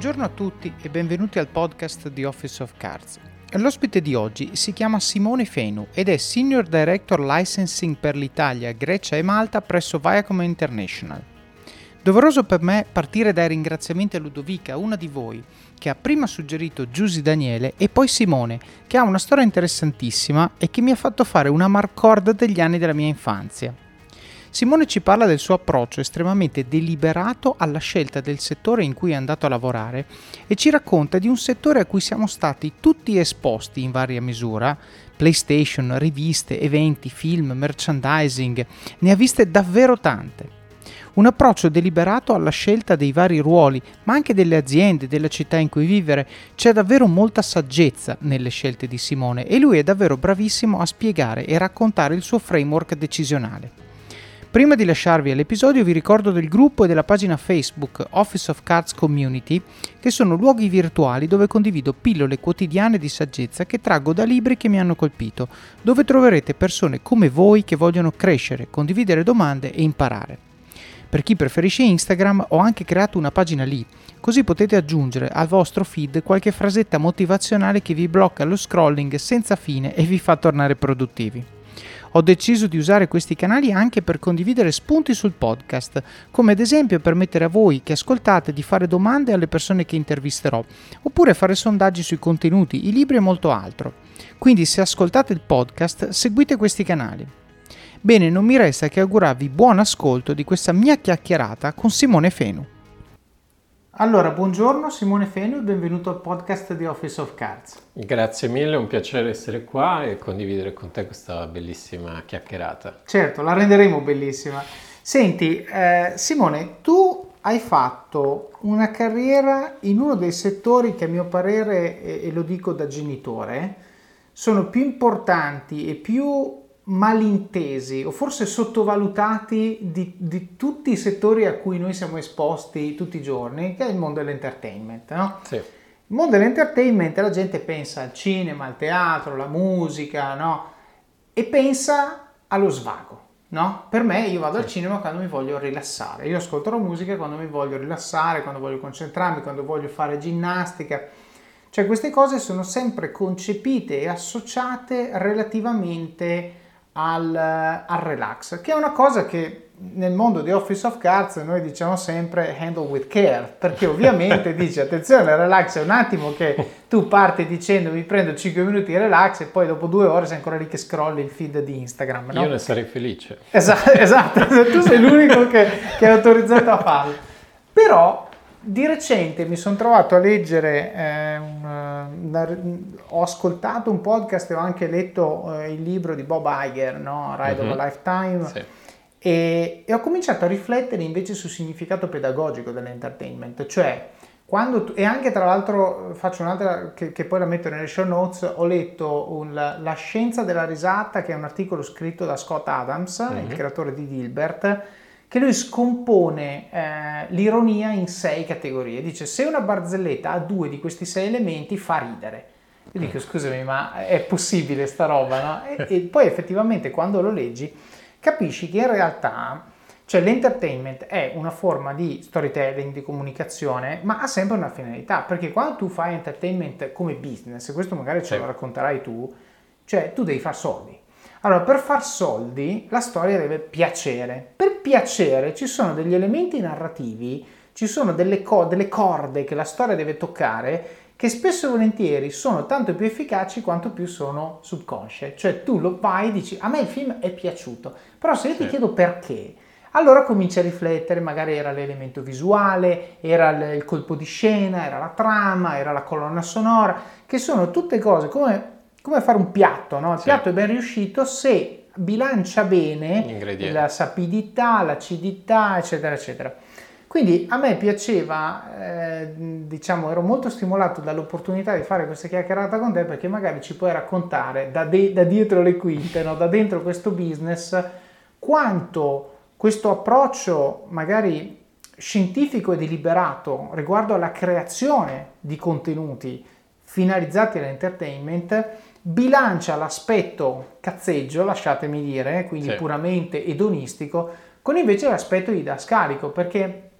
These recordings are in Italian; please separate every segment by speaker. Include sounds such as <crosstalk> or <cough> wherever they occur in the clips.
Speaker 1: Buongiorno a tutti e benvenuti al podcast di Office of Cards. L'ospite di oggi si chiama Simone Fenu ed è Senior Director Licensing per l'Italia, Grecia e Malta presso Viacom International. Doveroso per me partire dai ringraziamenti a Ludovica, una di voi, che ha prima suggerito Giusy Daniele e poi Simone, che ha una storia interessantissima e che mi ha fatto fare una marcord degli anni della mia infanzia. Simone ci parla del suo approccio estremamente deliberato alla scelta del settore in cui è andato a lavorare e ci racconta di un settore a cui siamo stati tutti esposti in varia misura, PlayStation, riviste, eventi, film, merchandising, ne ha viste davvero tante. Un approccio deliberato alla scelta dei vari ruoli, ma anche delle aziende, della città in cui vivere. C'è davvero molta saggezza nelle scelte di Simone e lui è davvero bravissimo a spiegare e raccontare il suo framework decisionale. Prima di lasciarvi all'episodio vi ricordo del gruppo e della pagina Facebook Office of Cards Community, che sono luoghi virtuali dove condivido pillole quotidiane di saggezza che traggo da libri che mi hanno colpito, dove troverete persone come voi che vogliono crescere, condividere domande e imparare. Per chi preferisce Instagram ho anche creato una pagina lì, così potete aggiungere al vostro feed qualche frasetta motivazionale che vi blocca lo scrolling senza fine e vi fa tornare produttivi. Ho deciso di usare questi canali anche per condividere spunti sul podcast, come ad esempio permettere a voi che ascoltate di fare domande alle persone che intervisterò, oppure fare sondaggi sui contenuti, i libri e molto altro. Quindi se ascoltate il podcast, seguite questi canali. Bene, non mi resta che augurarvi buon ascolto di questa mia chiacchierata con Simone Fenu. Allora, buongiorno Simone Fenu, benvenuto al podcast di Office of Cards.
Speaker 2: Grazie mille, è un piacere essere qua e condividere con te questa bellissima chiacchierata.
Speaker 1: Certo, la renderemo bellissima. Senti, eh, Simone, tu hai fatto una carriera in uno dei settori che a mio parere, e lo dico da genitore, sono più importanti e più malintesi o forse sottovalutati di, di, tutti i settori a cui noi siamo esposti tutti i giorni, che è il mondo dell'entertainment. No?
Speaker 2: Sì.
Speaker 1: Il mondo dell'entertainment la gente pensa al cinema, al teatro, alla musica, no? E pensa allo svago. No? Per me io vado sì. al cinema quando mi voglio rilassare, io ascolto la musica quando mi voglio rilassare, quando voglio concentrarmi, quando voglio fare ginnastica. Cioè queste cose sono sempre concepite e associate relativamente al, al, relax, che è una cosa che nel mondo di Office of Cards noi diciamo sempre handle with care, perché <laughs> ovviamente dice attenzione, relax è un attimo che tu parti dicendo mi prendo 5 minuti di relax e poi dopo due ore sei ancora lì che scrolli il feed di Instagram. No?
Speaker 2: Io ne sarei felice.
Speaker 1: Esatto, esatto. <laughs> tu sei l'unico che, che è autorizzato a farlo. Però di recente mi sono trovato a leggere, eh, una, una, ho ascoltato un podcast e ho anche letto eh, il libro di Bob Iger, no? Ride mm-hmm. of a Lifetime, sì. e, e, ho cominciato a riflettere invece sul significato pedagogico dell'entertainment, cioè quando tu, e anche tra l'altro faccio un'altra che, che, poi la metto nelle show notes, ho letto un, La scienza della risata, che è un articolo scritto da Scott Adams, mm-hmm. il mhm. creatore di Dilbert, che lui scompone eh, l'ironia in sei categorie. Dice se una barzelletta ha due di questi sei elementi fa ridere. Io dico scusami ma è possibile sta roba, no? E, e poi effettivamente quando lo leggi capisci che in realtà cioè l'entertainment è una forma di storytelling, di comunicazione, ma ha sempre una finalità, perché quando tu fai entertainment come business, questo magari ce lo racconterai tu, cioè tu devi fare soldi. Allora, per far soldi la storia deve piacere. Per piacere ci sono degli elementi narrativi, ci sono delle, co- delle corde che la storia deve toccare che spesso e volentieri sono tanto più efficaci quanto più sono subconsce. Cioè tu lo vai e dici a me il film è piaciuto, però se io sì. ti chiedo perché, allora cominci a riflettere, magari era l'elemento visuale, era il colpo di scena, era la trama, era la colonna sonora, che sono tutte cose come come fare un piatto, no? Il sì. piatto è ben riuscito se bilancia bene la sapidità, l'acidità, eccetera, eccetera. Quindi a me piaceva, eh, diciamo, ero molto stimolato dall'opportunità di fare questa chiacchierata con te perché magari ci puoi raccontare da, de- da dietro le quinte, no? da dentro questo business, quanto questo approccio magari scientifico e deliberato riguardo alla creazione di contenuti finalizzati all'entertainment bilancia l'aspetto cazzeggio, lasciatemi dire, quindi sì. puramente edonistico, con invece l'aspetto didascalico, perché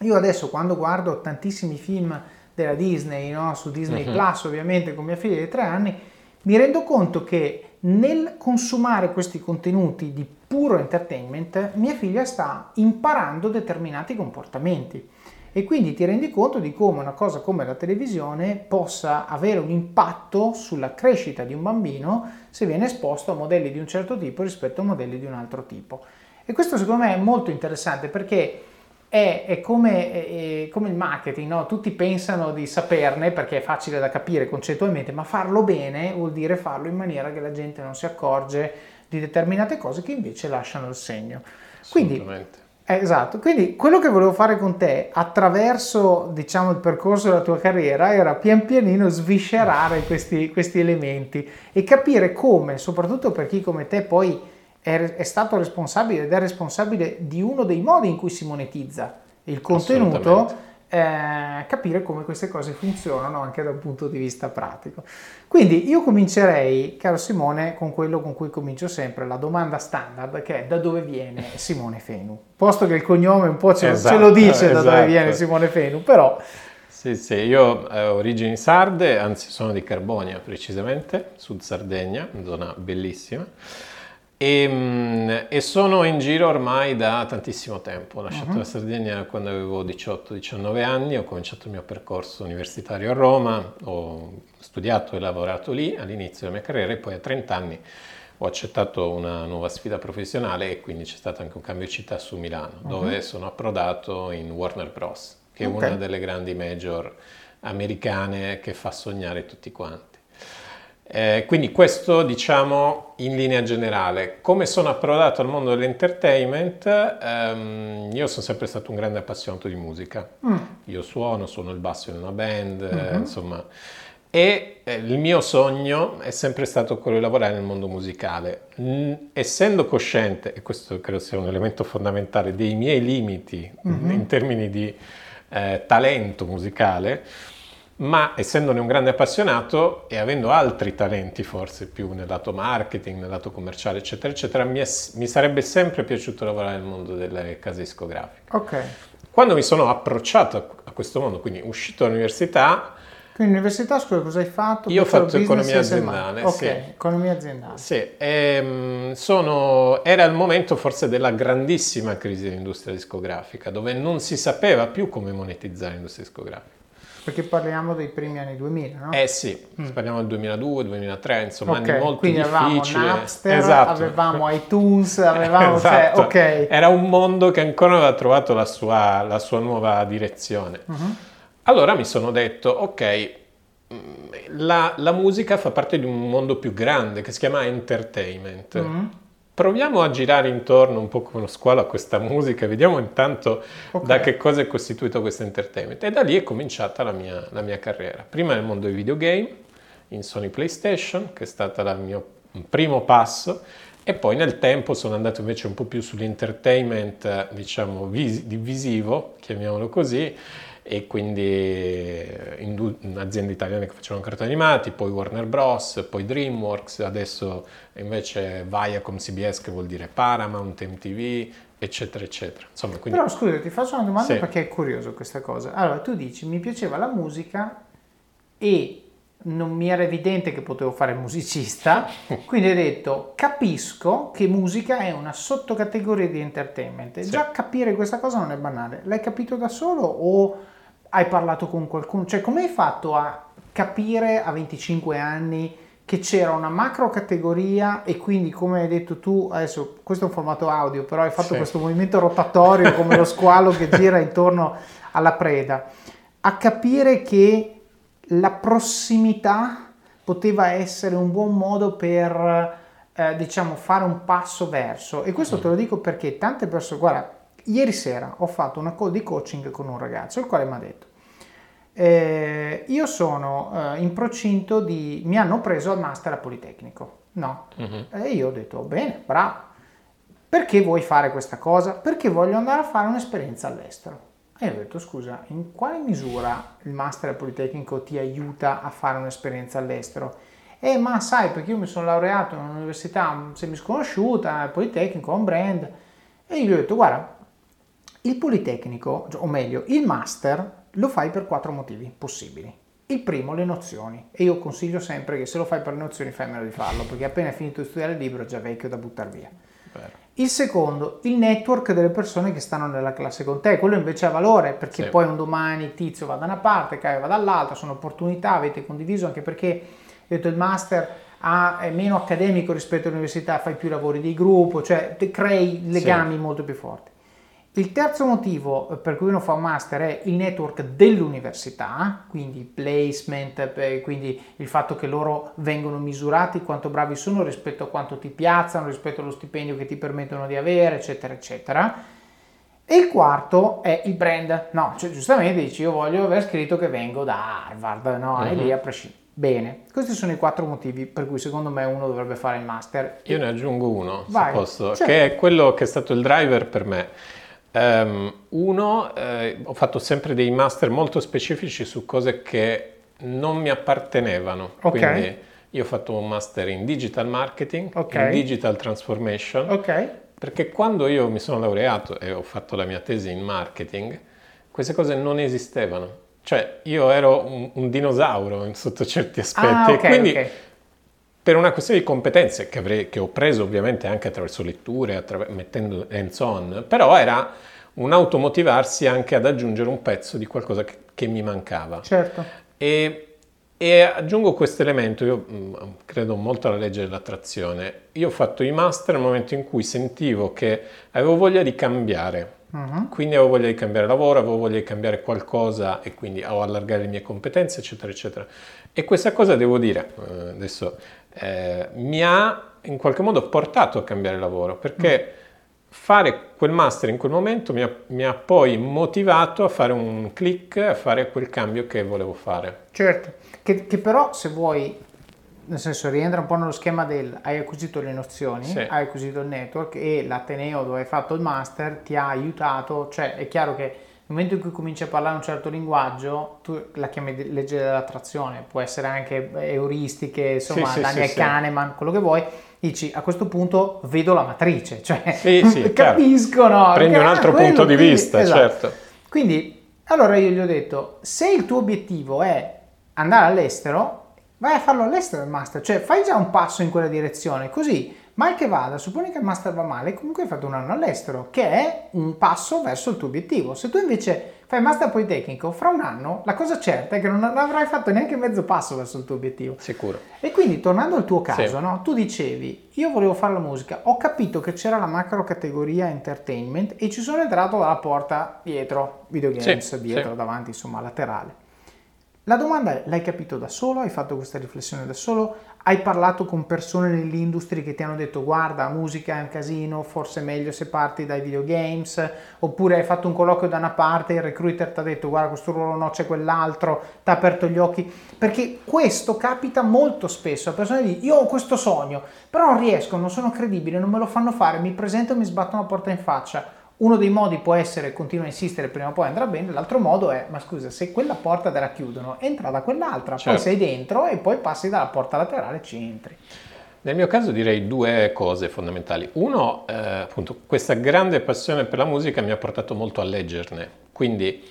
Speaker 1: io adesso quando guardo tantissimi film della Disney, no? su Disney uh-huh. Plus ovviamente con mia figlia di tre anni, mi rendo conto che nel consumare questi contenuti di puro entertainment, mia figlia sta imparando determinati comportamenti e quindi ti rendi conto di come una cosa come la televisione possa avere un impatto sulla crescita di un bambino se viene esposto a modelli di un certo tipo rispetto a modelli di un altro tipo. E questo secondo me è molto interessante perché è, è, come, è, come, il marketing, no? tutti pensano di saperne perché è facile da capire concettualmente, ma farlo bene vuol dire farlo in maniera che la gente non si accorge di determinate cose che invece lasciano il segno. Quindi, esatto, quindi quello che volevo fare con te attraverso diciamo, il percorso della tua carriera era pian pianino sviscerare questi, questi elementi e capire come, soprattutto per chi come te poi è, è stato responsabile ed è responsabile di uno dei modi in cui si monetizza il contenuto, eh, capire come queste cose funzionano anche da un punto di vista pratico. Quindi io comincerei, caro Simone, con quello con cui comincio sempre, la domanda standard, che è da dove viene Simone Fenu? Posto che il cognome un po' ce, esatto, ce lo dice esatto. da dove esatto. viene Simone Fenu, però...
Speaker 2: Sì, sì, io ho origini sarde, anzi sono di Carbonia precisamente, sud Sardegna, zona bellissima. E, ehm, e, sono in giro ormai da tantissimo tempo. Ho lasciato uh-huh. la Sardegna quando avevo 18-19 anni, ho cominciato il mio percorso universitario a Roma, ho studiato e lavorato lì all'inizio della mia carriera e poi a 30 anni ho accettato una nuova sfida professionale e quindi c'è stato anche un cambio città su Milano, uh-huh. dove sono approdato in Warner Bros., che è okay. una delle grandi major americane che fa sognare tutti quanti. Eh, quindi questo diciamo in linea generale. Come sono approdato al mondo dell'entertainment? Ehm, io sono sempre stato un grande appassionato di musica. Mm. Io suono, suono il basso in una band, mm-hmm. insomma. E eh, il mio sogno è sempre stato quello di lavorare nel mondo musicale. Mm, essendo cosciente, e questo credo sia un elemento fondamentale, dei miei limiti mm-hmm. in termini di eh, talento musicale, ma essendone un grande appassionato e avendo altri talenti forse più nel lato marketing, nel lato commerciale, eccetera, eccetera, mi, è, mi sarebbe sempre piaciuto lavorare nel mondo delle case discografiche.
Speaker 1: Ok.
Speaker 2: Quando mi sono approcciato a questo mondo, quindi uscito dall'università...
Speaker 1: Quindi all'università, scusa, cosa hai fatto?
Speaker 2: Io ho fatto economia aziendale.
Speaker 1: Ok,
Speaker 2: sì.
Speaker 1: economia aziendale.
Speaker 2: Sì, e, ehm, sono, era il momento forse della grandissima crisi dell'industria discografica, dove non si sapeva più come monetizzare l'industria discografica.
Speaker 1: Perché parliamo dei primi anni 2000, no?
Speaker 2: Eh sì, mm. parliamo del 2002, 2003, insomma, okay, anni molto
Speaker 1: quindi
Speaker 2: difficili.
Speaker 1: avevamo Napster, esatto. avevamo iTunes, avevamo... <laughs> Cioè, esatto. Cioè, ok.
Speaker 2: Era un mondo che ancora non aveva trovato la sua, la sua nuova direzione. Uh-huh. Allora mi sono detto, ok, mm, la, la, musica fa parte di un mondo più grande che si chiama entertainment. Uh-huh proviamo a girare intorno un po' come uno squalo a questa musica, vediamo intanto okay. da che cosa è costituito questo entertainment. E da lì è cominciata la mia, la mia carriera. Prima nel mondo dei videogame, in Sony PlayStation, che è stato il mio primo passo, e poi nel tempo sono andato invece un po' più sull'entertainment, diciamo, vis- visivo, chiamiamolo così, e quindi eh, aziende italiane che facevano cartoni animati, poi Warner Bros., poi DreamWorks, adesso invece Viacom CBS che vuol dire Paramount, MTV, eccetera, eccetera. Insomma, quindi...
Speaker 1: Però scusa, ti faccio una domanda sì. perché è curioso questa cosa. Allora, tu dici, mi piaceva la musica e non mi era evidente che potevo fare musicista, <laughs> quindi hai detto capisco che musica è una sottocategoria di entertainment. Sì. Già capire questa cosa non è banale. L'hai capito da solo o hai parlato con qualcuno? Cioè, come hai fatto a capire a 25 anni che c'era una macro categoria e quindi, come hai detto tu, adesso questo è un formato audio, però hai fatto sì. questo movimento rotatorio come lo squalo che gira intorno alla preda, a capire che la prossimità poteva essere un buon modo per, eh, diciamo, fare un passo verso. E questo te lo dico perché tante persone, guarda, Ieri sera ho fatto una call di coaching con un ragazzo il quale mi ha detto eh, io sono eh, in procinto di... mi hanno preso al master a Politecnico. No. Uh-huh. E io ho detto, bene, bravo. Perché vuoi fare questa cosa? Perché voglio andare a fare un'esperienza all'estero. E io ho detto, scusa, in quale misura il master al Politecnico ti aiuta a fare un'esperienza all'estero? Eh, ma sai, perché io mi sono laureato in un'università semisconosciuta, al Politecnico, un brand. E io gli ho detto, guarda, Il Politecnico, o meglio, il master lo fai per quattro motivi possibili. Il primo, le nozioni. E io consiglio sempre che se lo fai per le nozioni fai meno di farlo, perché appena hai finito di studiare il libro è già vecchio da buttare via.
Speaker 2: Vero.
Speaker 1: Il secondo, il network delle persone che stanno nella classe con te, quello invece ha valore perché
Speaker 2: Sì.
Speaker 1: poi un domani Tizio va da una parte, Caio va dall'altra, sono opportunità, avete condiviso anche perché ho detto il master ha- è meno accademico rispetto all'università, fai più lavori di gruppo, cioè crei legami molto più forti. Il terzo motivo eh, per cui uno fa un master è il network dell'università, quindi placement, eh, quindi il fatto che loro vengono misurati quanto bravi sono rispetto a quanto ti piazzano, rispetto allo stipendio che ti permettono di avere, eccetera, eccetera. E il quarto è il brand. No, cioè giustamente dici io voglio aver scritto che vengo da Harvard, no? E
Speaker 2: Mhm.
Speaker 1: lì a prescindere. Bene, questi sono i quattro motivi per cui secondo me uno dovrebbe fare il master.
Speaker 2: Io ne aggiungo uno,
Speaker 1: Vai.
Speaker 2: se posso,
Speaker 1: Certo.
Speaker 2: che è quello che è stato il driver per me. Ehm, uno, eh, ho fatto sempre dei master molto specifici su cose che non mi appartenevano.
Speaker 1: Ok.
Speaker 2: Quindi io ho fatto un master in digital marketing,
Speaker 1: Ok.
Speaker 2: in digital transformation,
Speaker 1: Ok?
Speaker 2: perché quando io mi sono laureato e ho fatto la mia tesi in marketing, queste cose non esistevano. Cioè, io ero un, un dinosauro in- sotto certi aspetti.
Speaker 1: Ah,
Speaker 2: e
Speaker 1: ok,
Speaker 2: quindi
Speaker 1: ok.
Speaker 2: Per una questione di competenze che, avrei- che ho preso ovviamente anche attraverso letture, attraver- mettendo hands on, però era un automotivarsi anche ad aggiungere un pezzo di qualcosa che, che mi mancava.
Speaker 1: Certo.
Speaker 2: E, e aggiungo questo elemento, io mh, credo molto alla legge dell'attrazione. Io ho fatto i master nel momento in cui sentivo che avevo voglia di cambiare.
Speaker 1: Mhm.
Speaker 2: Quindi avevo voglia di cambiare lavoro, avevo voglia di cambiare qualcosa e quindi o allargare le mie competenze, eccetera, eccetera. E questa cosa devo dire, eh, adesso, eh, mi ha in qualche modo portato a cambiare lavoro perché fare quel master in quel momento mi ha, mi ha poi motivato a fare un click, a fare quel cambio che volevo fare.
Speaker 1: Certo, che, che però se vuoi, nel senso rientra un po' nello schema del hai acquisito le nozioni,
Speaker 2: Sì.
Speaker 1: hai acquisito il network e l'Ateneo dove hai fatto il master ti ha aiutato, cioè è chiaro che nel momento in cui cominci a parlare un certo linguaggio, tu la chiami legge dell'attrazione, può essere anche euristiche, insomma,
Speaker 2: Sì,
Speaker 1: Daniel
Speaker 2: sì.
Speaker 1: Kahneman, quello che vuoi, dici a questo punto vedo la matrice, <laughs> cioè
Speaker 2: Sì, sì, <laughs> chiaro.
Speaker 1: capisco, no?
Speaker 2: Prendi un altro punto di
Speaker 1: quindi-
Speaker 2: vista,
Speaker 1: esatto.
Speaker 2: certo.
Speaker 1: Quindi, allora io gli ho detto, se il tuo obiettivo è andare all'estero, vai a farlo all'estero il master, cioè fai già un passo in quella direzione, così mal che vada, supponi che il master va male, comunque hai fatto un anno all'estero, che è un passo verso il tuo obiettivo. Se tu invece fai master politecnico, fra un anno la cosa certa è che non avrai fatto neanche mezzo passo verso il tuo obiettivo.
Speaker 2: Sicuro.
Speaker 1: E quindi tornando al tuo caso,
Speaker 2: Sì.
Speaker 1: no? tu dicevi, io volevo fare la musica, ho capito che c'era la macro categoria entertainment e ci sono entrato dalla porta dietro, videogames,
Speaker 2: Sì,
Speaker 1: dietro,
Speaker 2: sì.
Speaker 1: davanti, insomma, laterale. La domanda è, l'hai capito da solo? Hai fatto questa riflessione da solo? Hai parlato con persone nell'industria che ti hanno detto guarda, musica è un casino, forse è meglio se parti dai videogames? Oppure hai fatto un colloquio da una parte e il recruiter ti ha detto guarda questo ruolo no, c'è quell'altro, ti ha aperto gli occhi? Perché questo capita molto spesso a persone di io ho questo sogno, però non riesco, non sono credibile, non me lo fanno fare, mi presento e mi sbattono la porta in faccia. Uno dei modi può essere continua a insistere, prima o poi andrà bene, l'altro modo è, ma scusa, se quella porta te la chiudono, entra da quell'altra,
Speaker 2: Certo.
Speaker 1: poi sei dentro e poi passi dalla porta laterale e ci entri.
Speaker 2: Nel mio caso direi due cose fondamentali. Uno, eh, appunto, questa grande passione per la musica mi ha portato molto a leggerne. Quindi,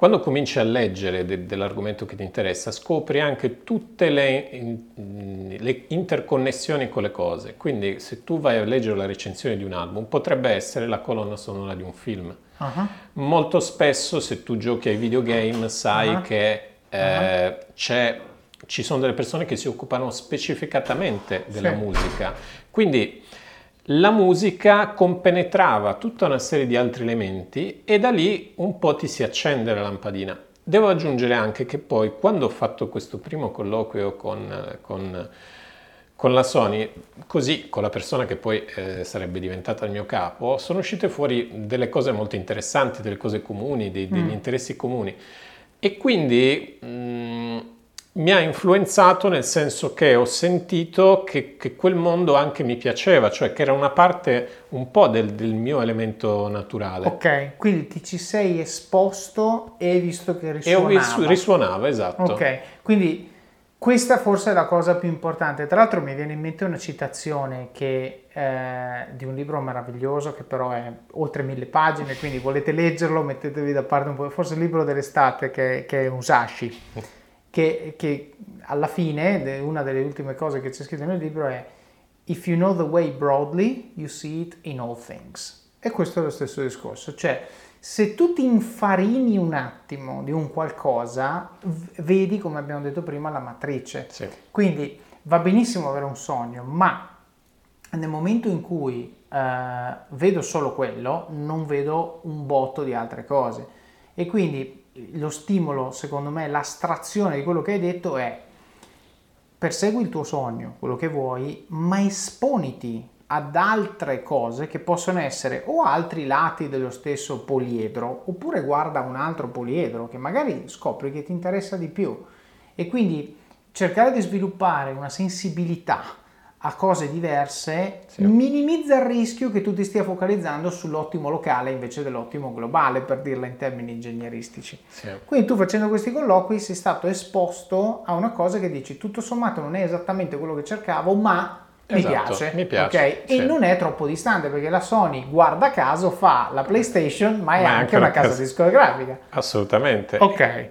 Speaker 2: quando cominci a leggere de- dell'argomento che ti interessa, scopri anche tutte le, in- le interconnessioni con le cose. Quindi, se tu vai a leggere la recensione di un album, potrebbe essere la colonna sonora di un film.
Speaker 1: Ah,
Speaker 2: Molto spesso, se tu giochi ai videogame, sai
Speaker 1: Ah.
Speaker 2: che eh, c'è- ci sono delle persone che si occupano specificatamente della
Speaker 1: Sì.
Speaker 2: musica. Quindi la musica compenetrava tutta una serie di altri elementi e da lì un po' ti si accende la lampadina. Devo aggiungere anche che poi quando ho fatto questo primo colloquio con, con- con la Sony, così con la persona che poi eh, sarebbe diventata il mio capo, sono uscite fuori delle cose molto interessanti, delle cose comuni, dei- degli
Speaker 1: Mm.
Speaker 2: interessi comuni. E quindi mh, mi ha influenzato nel senso che ho sentito che, che quel mondo anche mi piaceva, cioè che era una parte un po' del, del mio elemento naturale.
Speaker 1: Ok, quindi ti ci sei esposto e hai visto che
Speaker 2: E ho
Speaker 1: risuonava.
Speaker 2: risuonava, esatto.
Speaker 1: Ok, quindi questa forse è la cosa più importante. Tra l'altro mi viene in mente una citazione che, eh, di un libro meraviglioso che però è oltre mille pagine, quindi volete leggerlo, mettetevi da parte un po', forse il libro dell'estate che, che è Musashi, che, che alla fine, una delle ultime cose che c'è scritto nel libro è If you know the way broadly, you see it in all things. E questo è lo stesso discorso, cioè se tu ti infarini un attimo di un qualcosa, vedi, come abbiamo detto prima, la matrice.
Speaker 2: Sì.
Speaker 1: Quindi va benissimo avere un sogno, ma nel momento in cui eh, vedo solo quello, non vedo un botto di altre cose. E quindi lo stimolo, secondo me, l'astrazione di quello che hai detto è persegui il tuo sogno, quello che vuoi, ma esponiti ad altre cose che possono essere o altri lati dello stesso poliedro, oppure guarda un altro poliedro che magari scopri che ti interessa di più. E quindi cercare di sviluppare una sensibilità a cose diverse sì. minimizza il rischio che tu ti stia focalizzando sull'ottimo locale invece dell'ottimo globale, per dirla in termini ingegneristici.
Speaker 2: Sì.
Speaker 1: Quindi tu facendo questi colloqui sei stato esposto a una cosa che dici tutto sommato non è esattamente quello che cercavo, ma mi
Speaker 2: esatto,
Speaker 1: piace,
Speaker 2: mi piace
Speaker 1: okay?
Speaker 2: sì.
Speaker 1: e non è troppo distante perché la Sony, guarda caso, fa la PlayStation, ma è
Speaker 2: Ma
Speaker 1: anche
Speaker 2: anche
Speaker 1: una casa- discografica.
Speaker 2: Assolutamente.
Speaker 1: Ok.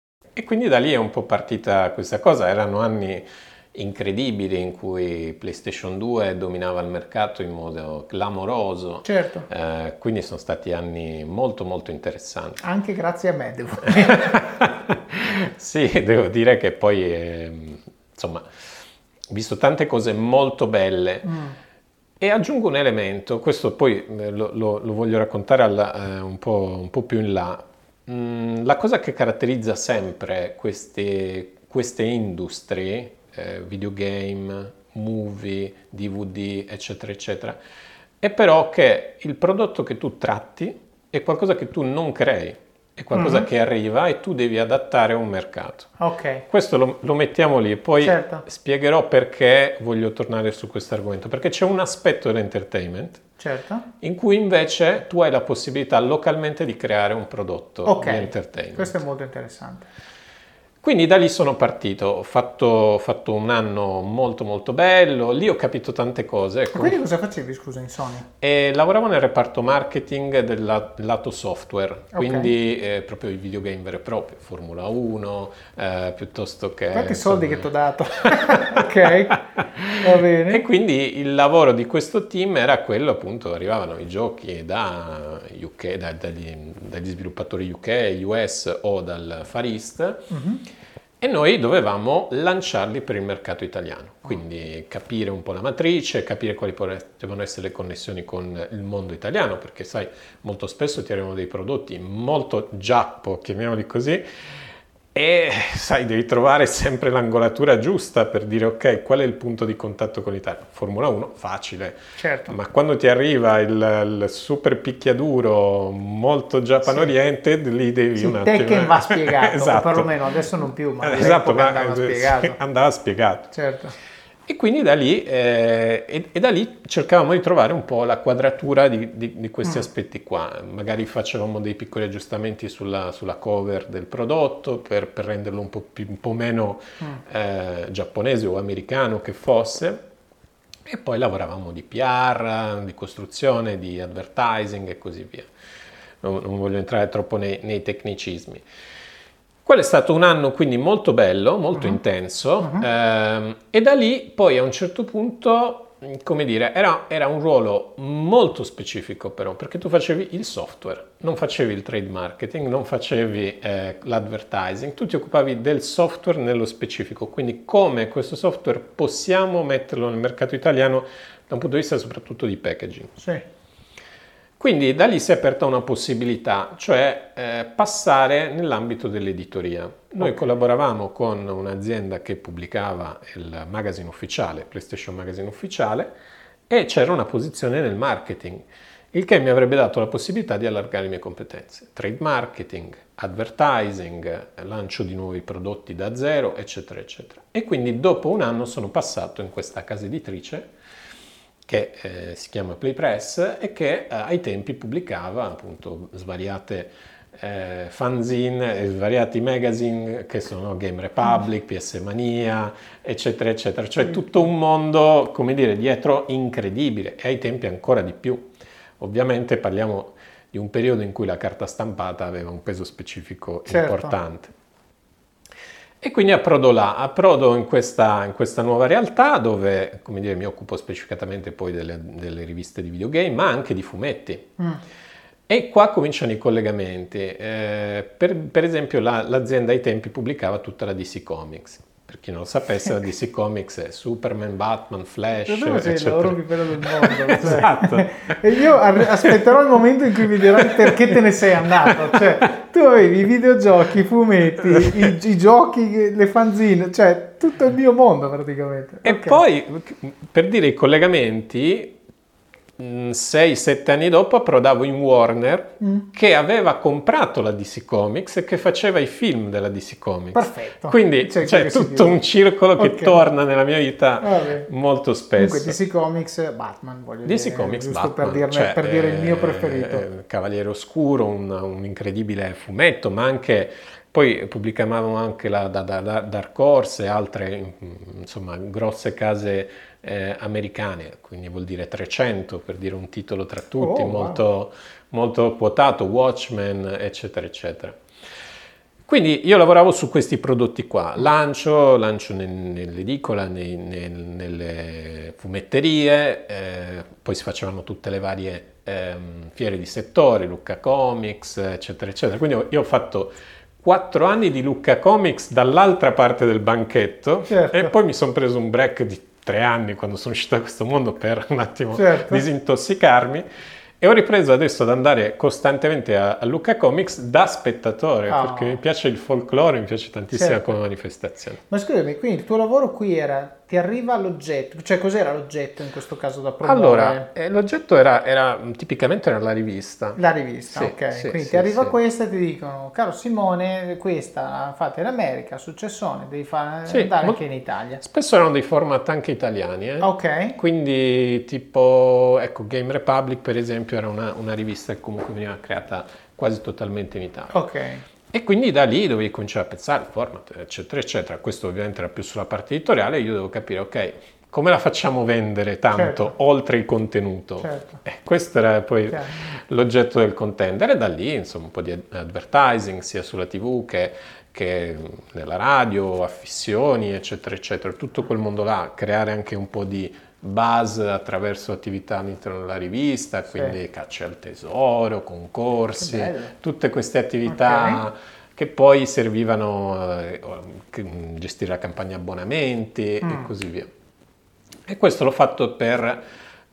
Speaker 2: E quindi da lì è un po' partita questa cosa, erano anni incredibili in cui PlayStation 2 dominava il mercato in modo clamoroso,
Speaker 1: Certo.
Speaker 2: Eh, quindi sono stati anni molto molto interessanti.
Speaker 1: Anche grazie a me, devo <laughs> dire.
Speaker 2: sì, devo dire che poi, ehm, insomma, ho visto tante cose molto belle.
Speaker 1: Mm.
Speaker 2: E aggiungo un elemento, questo poi eh, lo, lo- lo voglio raccontare alla- eh, un, po', un po' più in là. Mm, la cosa che caratterizza sempre queste, queste industrie, eh, videogame, movie, DVD, eccetera, eccetera, è però che il prodotto che tu tratti è qualcosa che tu non crei, è qualcosa
Speaker 1: Mhm.
Speaker 2: che arriva e tu devi adattare a un mercato.
Speaker 1: Ok.
Speaker 2: Questo lo, lo mettiamo lì e poi
Speaker 1: Certo.
Speaker 2: spiegherò perché voglio tornare su questo argomento, perché c'è un aspetto dell'entertainment
Speaker 1: Certo.
Speaker 2: in cui invece tu hai la possibilità localmente di creare un prodotto
Speaker 1: Ok.
Speaker 2: di entertainment.
Speaker 1: Questo è molto interessante.
Speaker 2: Quindi da lì sono partito, ho fatto, ho fatto un anno molto molto bello, lì ho capito tante cose. ecco.
Speaker 1: Quindi cosa facevi, scusa, in Sony?
Speaker 2: E lavoravo nel reparto marketing del la- lato software, quindi eh, proprio i videogame veri e propri, Formula 1, eh, piuttosto che...
Speaker 1: Quanti
Speaker 2: insomma-
Speaker 1: soldi che ti ho dato? <laughs> ok, va bene.
Speaker 2: E quindi il lavoro di questo team era quello appunto, arrivavano i giochi da UK, da- dagli, dagli sviluppatori UK, US o dal Far East
Speaker 1: Mhm.
Speaker 2: E noi dovevamo lanciarli per il mercato italiano, quindi capire un po' la matrice, capire quali potevano essere le connessioni con il mondo italiano, perché sai, molto spesso ti arrivano dei prodotti molto giappo, chiamiamoli così, e sai, devi trovare sempre l'angolatura giusta per dire ok, qual è il punto di contatto con l'Italia? Formula 1, facile,
Speaker 1: Certo.
Speaker 2: ma quando ti arriva il, il super picchiaduro molto Japan Oriente, lì devi
Speaker 1: Sì,
Speaker 2: un attimo...
Speaker 1: Tekken va <laughs> spiegato,
Speaker 2: esatto.
Speaker 1: o perlomeno adesso non più, ma
Speaker 2: esatto, ma
Speaker 1: andava
Speaker 2: eh,
Speaker 1: spiegato.
Speaker 2: sì, andava spiegato.
Speaker 1: Certo.
Speaker 2: E quindi da lì, eh, e, e da lì, cercavamo di trovare un po' la quadratura di, di, di questi mm. aspetti qua. Magari facevamo dei piccoli aggiustamenti sulla, sulla cover del prodotto per, per renderlo un po, più, un po' meno mm. eh, giapponese o americano che fosse. E poi lavoravamo di PR, di costruzione, di advertising e così via. Non, non voglio entrare troppo nei, nei tecnicismi. Quello è stato un anno quindi molto bello, molto uh-huh. intenso uh-huh. Ehm, e da lì poi a un certo punto, come dire, era, era, un ruolo molto specifico però, perché tu facevi il software, non facevi il trade marketing, non facevi eh, l'advertising, tu ti occupavi del software nello specifico, quindi come questo software possiamo metterlo nel mercato italiano da un punto di vista soprattutto di packaging.
Speaker 1: Sì.
Speaker 2: Quindi da lì si è aperta una possibilità, cioè eh, passare nell'ambito dell'editoria. Noi okay. collaboravamo con un'azienda che pubblicava il magazine ufficiale, PlayStation Magazine ufficiale, e c'era una posizione nel marketing, il che mi avrebbe dato la possibilità di allargare le mie competenze. Trade marketing, advertising, lancio di nuovi prodotti da zero, eccetera, eccetera. E quindi dopo un anno sono passato in questa casa editrice che eh, si chiama Playpress e che eh, ai tempi pubblicava appunto svariate eh, fanzine e svariati magazine che sono Game Republic, PS Mania, eccetera, eccetera. Cioè tutto un mondo, come dire, dietro incredibile e ai tempi ancora di più. Ovviamente parliamo di un periodo in cui la carta stampata aveva un peso specifico certo. importante. E quindi approdo là, approdo in questa, in questa nuova realtà dove, come dire, mi occupo specificatamente poi delle, delle riviste di videogame, ma anche di fumetti. Mm. E qua cominciano i collegamenti. Eh, per, per, esempio la, l'azienda ai tempi pubblicava tutta la DC Comics per chi non lo sapesse, <laughs> la DC Comics è Superman, Batman, Flash.
Speaker 1: Dove sei il lavoro più bello del mondo? <laughs> Cioè. esatto. e io aspetterò il momento in cui mi dirai perché te ne sei andato. Cioè, tu avevi i videogiochi, i fumetti, i, i giochi, le fanzine, cioè tutto il mio mondo praticamente.
Speaker 2: E okay. poi, per dire i collegamenti, 6-7 mm, anni dopo approdavo in Warner mm. che aveva comprato la DC Comics e che faceva i film della DC Comics.
Speaker 1: Perfetto.
Speaker 2: Quindi c'è, c'è tutto un circolo okay. che torna nella mia vita Vabbè. molto spesso.
Speaker 1: Comunque DC Comics, Batman, voglio
Speaker 2: DC
Speaker 1: dire.
Speaker 2: Comics,
Speaker 1: giusto
Speaker 2: Batman,
Speaker 1: per, dirne,
Speaker 2: cioè,
Speaker 1: per dire il mio preferito.
Speaker 2: Eh, Cavaliere Oscuro, un, un, incredibile fumetto, ma anche... Poi pubblicavamo anche la da, da, da Dark Horse e altre insomma, grosse case eh, americane, quindi vuol dire 300 per dire un titolo tra tutti, oh, molto, wow. molto quotato, Watchmen, eccetera, eccetera. Quindi io lavoravo su questi prodotti qua, lancio, lancio nell'edicola, nei, nel, nelle fumetterie, eh, poi si facevano tutte le varie eh, fiere di settore, Lucca Comics, eccetera, eccetera. Quindi io ho fatto quattro anni di Lucca Comics dall'altra parte del banchetto certo. e poi mi sono preso un break di tre anni quando sono uscito da questo mondo per un attimo certo. disintossicarmi e ho ripreso adesso ad andare costantemente a, a Luca Comics da spettatore, oh. perché mi piace il folklore, mi piace tantissimo certo. come manifestazione.
Speaker 1: Ma scusami, quindi il tuo lavoro qui era, ti arriva l'oggetto, cioè cos'era l'oggetto in questo caso da promuovere?
Speaker 2: Allora, eh, l'oggetto era, era, tipicamente era la rivista.
Speaker 1: La rivista, sì, ok. Sì, quindi sì, ti arriva questa e ti dicono, caro Simone, questa fate in America, successone, devi fare, andare anche in Italia.
Speaker 2: Spesso erano dei format anche italiani, eh?
Speaker 1: Ok.
Speaker 2: Quindi tipo, ecco, Game Republic per esempio, esempio era una, una rivista che comunque veniva creata quasi totalmente in Italia.
Speaker 1: Ok.
Speaker 2: E quindi da lì dovevi cominciare a pensare il format, eccetera, eccetera. Questo ovviamente era più sulla parte editoriale, io devo capire, ok, come la facciamo vendere tanto certo. oltre il contenuto?
Speaker 1: Certo.
Speaker 2: Eh, questo era poi Chiaro. l'oggetto del contendere, e da lì insomma un po' di advertising sia sulla tv che, che nella radio, affissioni, eccetera, eccetera. Tutto quel mondo là, creare anche un po' di buzz attraverso attività all'interno della rivista, quindi sì. caccia al tesoro, concorsi, tutte queste attività okay. che poi servivano eh, a gestire la campagna abbonamenti mm. e così via. E questo l'ho fatto per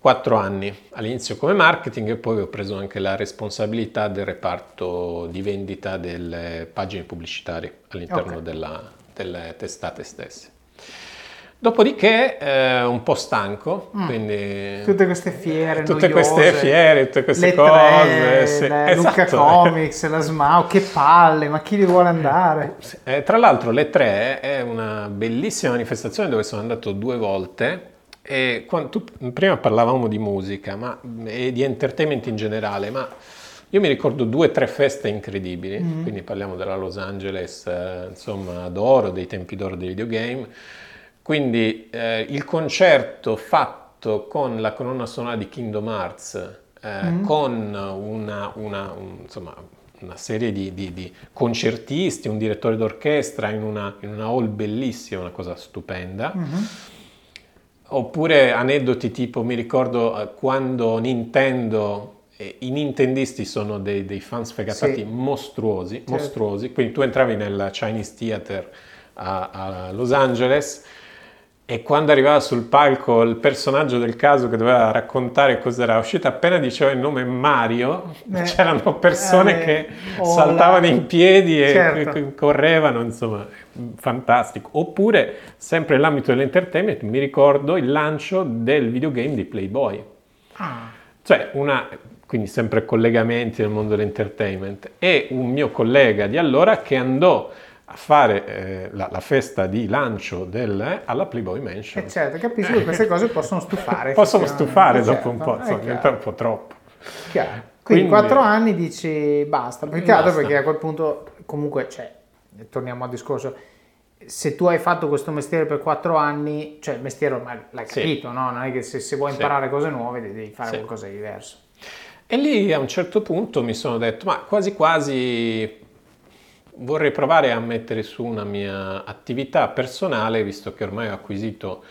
Speaker 2: quattro anni, all'inizio come marketing e poi ho preso anche la responsabilità del reparto di vendita delle pagine pubblicitarie all'interno okay. della, delle testate stesse. Dopodiché eh, un po' stanco, mm. quindi...
Speaker 1: Tutte queste fiere
Speaker 2: Tutte
Speaker 1: noiose,
Speaker 2: queste fiere, tutte queste
Speaker 1: le
Speaker 2: cose.
Speaker 1: Tre,
Speaker 2: sì,
Speaker 1: la
Speaker 2: esatto.
Speaker 1: Luca Comics, la Smau, che palle, ma chi li vuole andare?
Speaker 2: Eh, tra l'altro le tre è una bellissima manifestazione dove sono andato due volte e quando, tu, prima parlavamo di musica ma, e di entertainment in generale, ma io mi ricordo due o tre feste incredibili, mm-hmm. quindi parliamo della Los Angeles, eh, insomma, d'oro, dei tempi d'oro dei videogame. Quindi eh, il concerto fatto con la colonna sonora di Kingdom Hearts, eh, mm-hmm. con una, una, un, insomma, una serie di, di, di, concertisti, un direttore d'orchestra in una, in una hall bellissima, una cosa stupenda. Mm-hmm. Oppure aneddoti tipo, mi ricordo eh, quando Nintendo i nintendisti sono dei, dei fan sfegatati sì. mostruosi, certo. mostruosi, quindi tu entravi nel Chinese Theater a, a, Los Angeles e quando arrivava sul palco il personaggio del caso che doveva raccontare cos'era uscito, appena diceva il nome Mario, eh, <laughs> c'erano persone eh, che oh, saltavano in piedi e certo. correvano, insomma, fantastico. Oppure, sempre nell'ambito dell'entertainment, mi ricordo il lancio del videogame di Playboy. Ah. Cioè, una, quindi sempre collegamenti nel mondo dell'entertainment, e un mio collega di allora che andò a fare eh, la, la, festa di lancio del, eh, alla Playboy Mansion.
Speaker 1: Eh certo, capisco che queste cose possono stufare.
Speaker 2: possono stufare dopo certo, un po', insomma, diventa un po' troppo.
Speaker 1: Chiaro. Quindi, Quindi quattro anni dici basta, peccato perché a quel punto comunque, cioè, torniamo al discorso, se tu hai fatto questo mestiere per quattro anni, cioè il mestiere ormai l'hai capito, sì. no? Non è che se, se vuoi imparare sì. cose nuove devi fare sì. qualcosa di diverso.
Speaker 2: E lì a un certo punto mi sono detto, ma quasi quasi vorrei provare a mettere su una mia attività personale, visto che ormai ho acquisito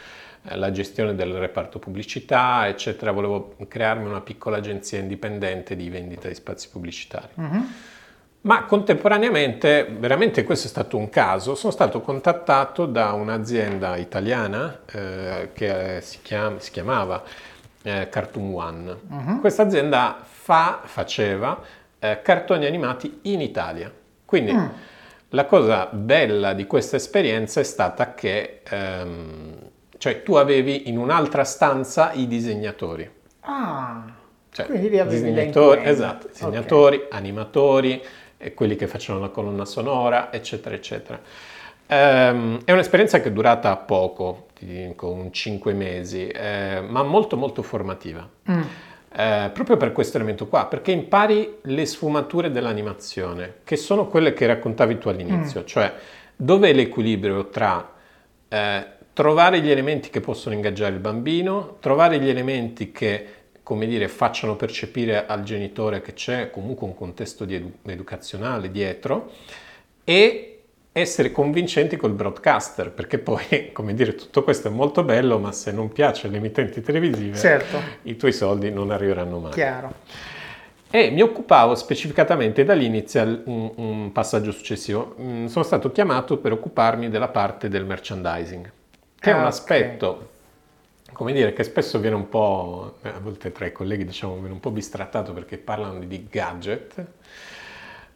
Speaker 2: eh, la gestione del reparto pubblicità, eccetera, volevo crearmi una piccola agenzia indipendente di vendita di spazi pubblicitari. Uh-huh. Ma contemporaneamente, veramente questo è stato un caso, sono stato contattato da un'azienda italiana eh, che si, chiam- si chiamava eh, Cartoon One. Uh-huh. Questa azienda fa, faceva eh, cartoni animati in Italia. Quindi uh la cosa bella di questa esperienza è stata che ehm, cioè, tu avevi in un'altra stanza i disegnatori.
Speaker 1: Ah, cioè, quindi li avevi
Speaker 2: disegnatori, esatto, disegnatori, okay. animatori, quelli che facevano la colonna sonora, eccetera, eccetera. Um, è un'esperienza che è durata poco, ti dico, un 5 mesi, eh, ma molto molto formativa. Mm. Eh, proprio per questo elemento qua, perché impari le sfumature dell'animazione, che sono quelle che raccontavi tu all'inizio, mm. cioè dove è l'equilibrio tra eh, trovare gli elementi che possono ingaggiare il bambino, trovare gli elementi che, come dire, facciano percepire al genitore che c'è comunque un contesto di edu- educazionale dietro e essere convincenti col broadcaster, perché poi, <laughs> come dire, tutto questo è molto bello, ma se non piace alle emittenti televisive, certo. i tuoi soldi non arriveranno mai.
Speaker 1: Chiaro.
Speaker 2: E mi occupavo specificatamente, da lì inizia un, un passaggio successivo, mm, sono stato chiamato per occuparmi della parte del merchandising, che ah, è un okay. aspetto, come dire, che spesso viene un po', a volte tra i colleghi diciamo, viene un po' bistrattato perché parlano di gadget,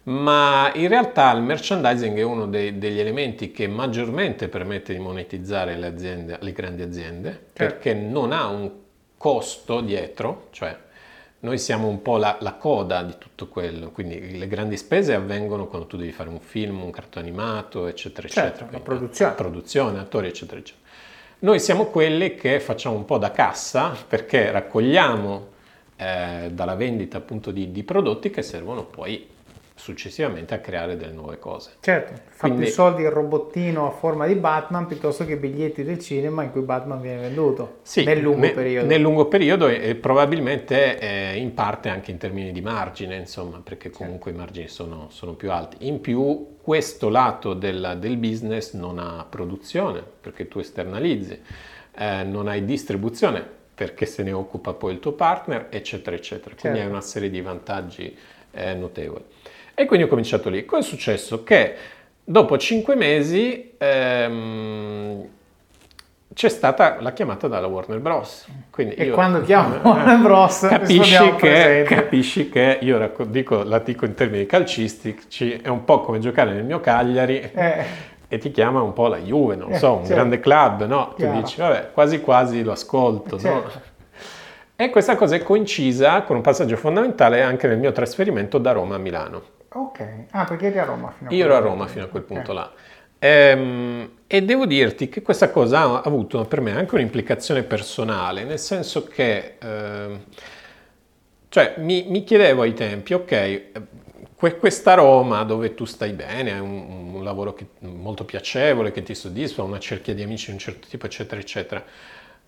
Speaker 2: ma in realtà il merchandising è uno dei, degli elementi che maggiormente permette di monetizzare le, aziende, le grandi aziende certo. perché non ha un costo dietro, cioè noi siamo un po' la, la, coda di tutto quello, quindi le grandi spese avvengono quando tu devi fare un film, un cartone animato, eccetera,
Speaker 1: certo,
Speaker 2: eccetera.
Speaker 1: La produzione.
Speaker 2: Produzione, attori, eccetera, eccetera. Noi siamo quelli che facciamo un po' da cassa perché raccogliamo eh, dalla vendita appunto di, di prodotti che servono poi successivamente a creare delle nuove cose.
Speaker 1: Certo, fa Quindi, più soldi il robottino a forma di Batman piuttosto che biglietti del cinema in cui Batman viene venduto
Speaker 2: sì,
Speaker 1: nel lungo ne, periodo.
Speaker 2: Nel lungo periodo e, e probabilmente eh, in parte anche in termini di margine, insomma, perché comunque certo. i margini sono, sono, più alti. In più questo lato del, del, business non ha produzione perché tu esternalizzi, eh, non hai distribuzione perché se ne occupa poi il tuo partner, eccetera, eccetera. Quindi certo. hai una serie di vantaggi eh, notevoli. E quindi ho cominciato lì. Cosa è successo? Che dopo cinque mesi ehm, c'è stata la chiamata dalla Warner Bros.
Speaker 1: Quindi e io, quando <laughs> chiamo Warner Bros.
Speaker 2: Capisci che, capisci che, io racco- dico, la dico in termini calcistici, è un po' come giocare nel mio Cagliari. Eh. e ti chiama un po' la Juve, non
Speaker 1: Eh,
Speaker 2: so, un
Speaker 1: certo.
Speaker 2: grande club, no? Tu
Speaker 1: Chiaro.
Speaker 2: dici, vabbè, quasi quasi lo ascolto, no?
Speaker 1: Certo.
Speaker 2: E questa cosa è coincisa con un passaggio fondamentale anche nel mio trasferimento da Roma a Milano.
Speaker 1: Ok. Ah, perché eri a Roma fino a
Speaker 2: Io ero a. Roma fino a quel punto là. Ehm, e devo dirti che questa cosa ha avuto per me anche un'implicazione personale, nel senso che ehm, cioè, mi, mi chiedevo ai tempi, ok, eh, que- questa Roma dove tu stai bene, hai un, un lavoro che- molto piacevole, che ti soddisfa, una cerchia di amici di un certo tipo, eccetera, eccetera.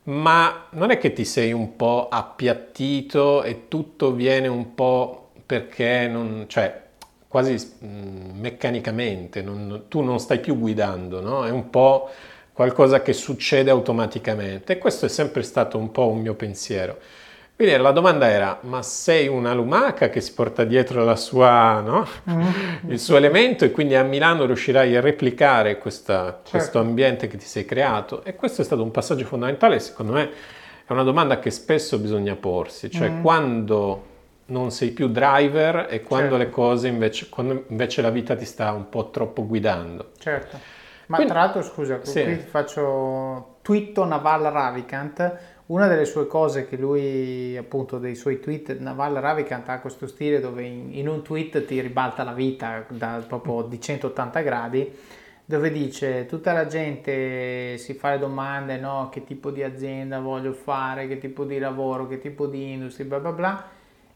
Speaker 2: Ma non è che ti sei un po' appiattito e tutto viene un po' perché non, cioè, quasi mm, meccanicamente, non- tu non stai più guidando, no? È un po' qualcosa che succede automaticamente e questo è sempre stato un po' un mio pensiero. Quindi la domanda era, ma sei una lumaca che si porta dietro la sua, no?
Speaker 1: Mm.
Speaker 2: il suo elemento e quindi a Milano riuscirai a replicare questa-
Speaker 1: Certo.
Speaker 2: questo ambiente che ti sei creato? E questo è stato un passaggio fondamentale, secondo me è una domanda che spesso bisogna porsi, cioè
Speaker 1: Mm.
Speaker 2: quando non sei più driver e quando
Speaker 1: Certo.
Speaker 2: le cose invece, quando invece la vita ti sta un po' troppo guidando.
Speaker 1: Certo. Ma
Speaker 2: Quindi-
Speaker 1: tra l'altro, scusa,
Speaker 2: Sì.
Speaker 1: qui ti faccio twitto Naval Ravikant. Una delle sue cose che lui, appunto, dei suoi tweet, Naval Ravikant ha questo stile dove in, in un tweet ti ribalta la vita da, proprio di 180 gradi, dove dice tutta la gente si fa le domande, no? Che tipo di azienda voglio fare, che tipo di lavoro, che tipo di industria, bla bla bla.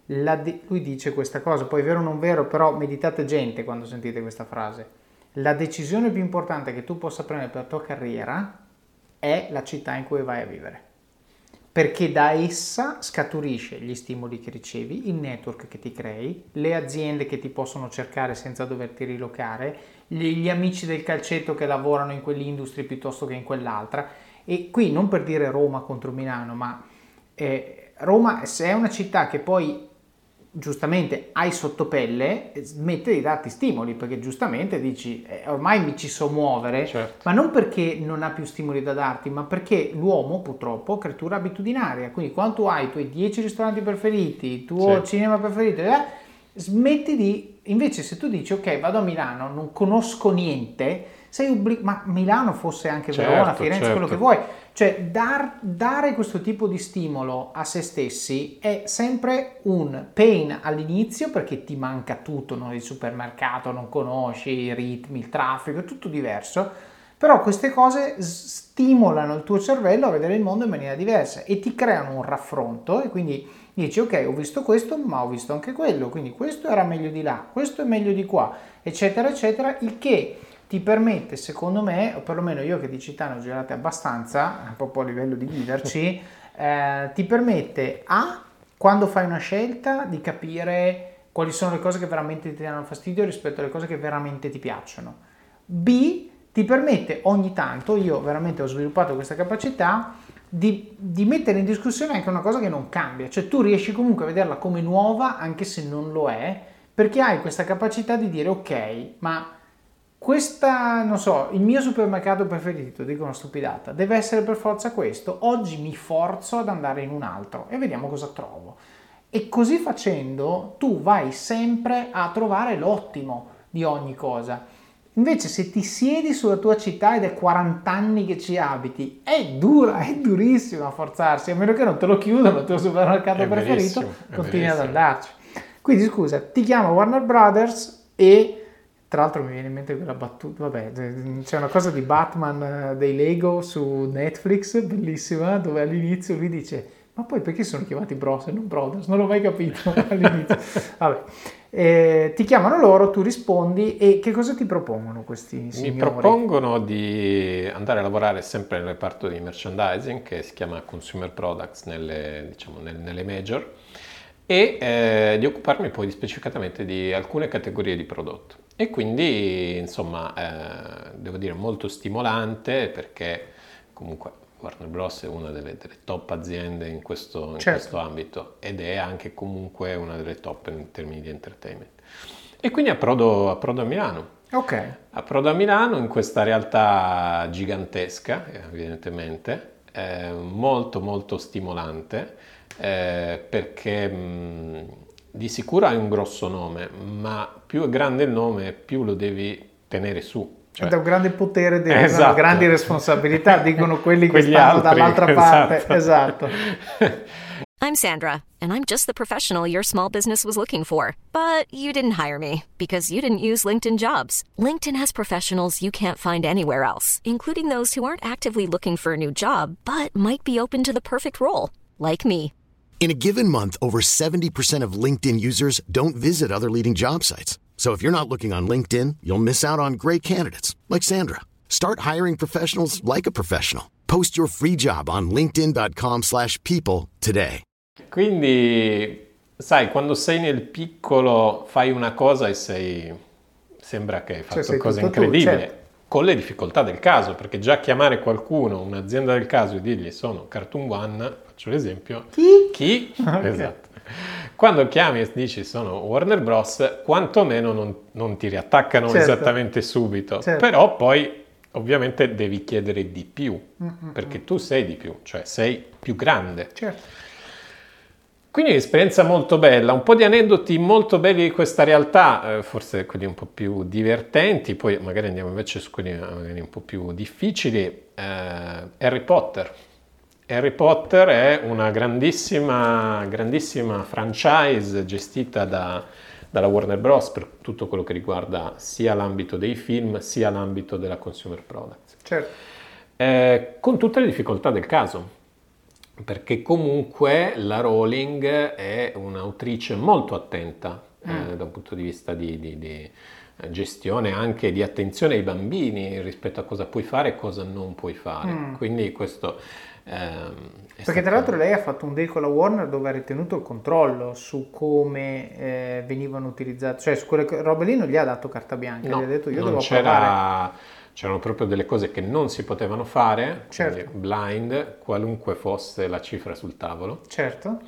Speaker 1: De- lui dice questa cosa, poi vero o non vero, però meditate gente quando sentite questa frase. La decisione più importante che tu possa prendere per la tua carriera è la città in cui vai a vivere. Perché da essa scaturisce gli stimoli che ricevi, il network che ti crei, le aziende che ti possono cercare senza doverti rilocare, gli, amici del calcetto che lavorano in quell'industria piuttosto che in quell'altra. E qui non per dire Roma contro Milano, ma eh, Roma, è una città che poi giustamente hai sottopelle, eh, smette di darti stimoli perché giustamente dici eh, ormai mi ci so muovere,
Speaker 2: Certo.
Speaker 1: ma non perché non ha più stimoli da darti, ma perché l'uomo purtroppo è creatura abitudinaria. Quindi quando tu hai i tuoi 10 ristoranti preferiti, il tuo
Speaker 2: Sì.
Speaker 1: cinema preferito, eh, smetti di... Invece se tu dici ok vado a Milano, non conosco niente, sei obbligato... Ma Milano fosse anche
Speaker 2: Certo,
Speaker 1: Verona, Firenze,
Speaker 2: certo.
Speaker 1: quello che vuoi. Cioè dar- dare questo tipo di stimolo a se stessi è sempre un pain all'inizio perché ti manca tutto, no? il supermercato, non conosci i ritmi, il traffico, è tutto diverso. Però queste cose stimolano il tuo cervello a vedere il mondo in maniera diversa e ti creano un raffronto e quindi dici ok ho visto questo ma ho visto anche quello, quindi questo era meglio di là, questo è meglio di qua, eccetera eccetera, il che ti permette secondo me, o perlomeno io che di città ne ho girate abbastanza, proprio a livello di viverci, <laughs> eh, ti permette a quando fai una scelta di capire quali sono le cose che veramente ti danno fastidio rispetto alle cose che veramente ti piacciono. B ti permette ogni tanto, io veramente ho sviluppato questa capacità, di, di mettere in discussione anche una cosa che non cambia, cioè tu riesci comunque a vederla come nuova anche se non lo è, perché hai questa capacità di dire ok, ma questa, non so, il mio supermercato preferito, dico una stupidata, deve essere per forza questo, oggi mi forzo ad andare in un altro e vediamo cosa trovo. E così facendo tu vai sempre a trovare l'ottimo di ogni cosa. Invece se ti siedi sulla tua città ed è 40 anni che ci abiti, è dura, è durissimo a forzarsi, a meno che non te lo chiudono il tuo supermercato
Speaker 2: È
Speaker 1: preferito, continui ad andarci. Quindi scusa, ti chiama Warner Brothers e tra l'altro mi viene in mente quella battuta, vabbè, c'è una cosa di Batman eh, dei Lego su Netflix, bellissima, dove all'inizio lui dice, ma poi perché sono chiamati Bros e non Brothers? Non l'ho mai capito <laughs> all'inizio. Vabbè. Eh, ti chiamano loro, tu rispondi e che cosa ti propongono questi signori?
Speaker 2: Mi propongono di andare a lavorare sempre nel reparto di merchandising che si chiama Consumer Products nelle, diciamo, nel- nelle major e eh, di occuparmi poi specificatamente di alcune categorie di prodotto. E quindi, insomma, eh, devo dire molto stimolante perché comunque Warner Bros. è una delle, delle top aziende in, questo, in
Speaker 1: Certo.
Speaker 2: questo ambito ed è anche comunque una delle top in termini di entertainment. E quindi approdo, approdo a Milano.
Speaker 1: Ok,
Speaker 2: Approdo a Milano in questa realtà gigantesca, evidentemente, eh, molto molto stimolante, eh, perché mh, di sicuro hai un grosso nome, ma più è grande il nome, più lo devi tenere su. Cioè,
Speaker 1: da un grande potere derivano
Speaker 2: Esatto.
Speaker 1: grandi responsabilità, dicono quelli che <laughs> stanno
Speaker 2: altri,
Speaker 1: dall'altra parte. Esatto. <laughs>
Speaker 3: I'm Sandra, and I'm just the professional your small business was looking for. But you didn't hire me because you didn't use LinkedIn jobs. LinkedIn has professionals you can't find anywhere else, including those who aren't actively looking for a new job but might be open to the perfect role, like me.
Speaker 4: In a given month, over 70% of LinkedIn users don't visit other leading job sites. So if you're not looking on LinkedIn, you'll miss out on great candidates like Sandra. Start hiring professionals like a professional. Post your free job on linkedin.com/people slash people today.
Speaker 2: Quindi, sai, quando sei nel piccolo fai una cosa e sei... sembra che hai fatto
Speaker 1: sei
Speaker 2: cose
Speaker 1: tutto
Speaker 2: incredibili.
Speaker 1: certo.
Speaker 2: Con le difficoltà del caso, perché già chiamare qualcuno, un'azienda del caso e dirgli sono Cartoon One, faccio l'esempio.
Speaker 1: Chi?
Speaker 2: Chi? <laughs>
Speaker 1: Ok.
Speaker 2: Esatto. Quando chiami e dici sono Warner Bros., quantomeno non, non ti riattaccano
Speaker 1: Certo.
Speaker 2: esattamente subito.
Speaker 1: Certo.
Speaker 2: Però poi ovviamente devi chiedere di più, perché tu sei di più, cioè sei più grande.
Speaker 1: Certo.
Speaker 2: Quindi un'esperienza molto bella, un po' di aneddoti molto belli di questa realtà, eh, forse quelli un po' più divertenti, poi magari andiamo invece su quelli magari un po' più difficili. Eh, Harry Potter. Harry Potter è una grandissima, grandissima franchise gestita da- dalla Warner Bros. per tutto quello che riguarda sia l'ambito dei film sia l'ambito della consumer products.
Speaker 1: Certo.
Speaker 2: Eh, con tutte le difficoltà del caso, perché comunque la Rowling è un'autrice molto attenta eh, da un punto di vista di, di- di, eh, gestione anche di attenzione ai bambini rispetto a cosa puoi fare e cosa non puoi fare. Quindi questo... ehm,
Speaker 1: Perché tra
Speaker 2: stato-
Speaker 1: l'altro lei ha fatto un deal con la Warner dove ha ritenuto il controllo su come eh, venivano utilizzate, cioè su quelle robe lì non gli ha dato carta bianca,
Speaker 2: No,
Speaker 1: gli ha detto io devo
Speaker 2: c'era-
Speaker 1: provare.
Speaker 2: C'erano proprio delle cose che non si potevano fare,
Speaker 1: Certo.
Speaker 2: blind, qualunque fosse la cifra sul tavolo.
Speaker 1: Certo.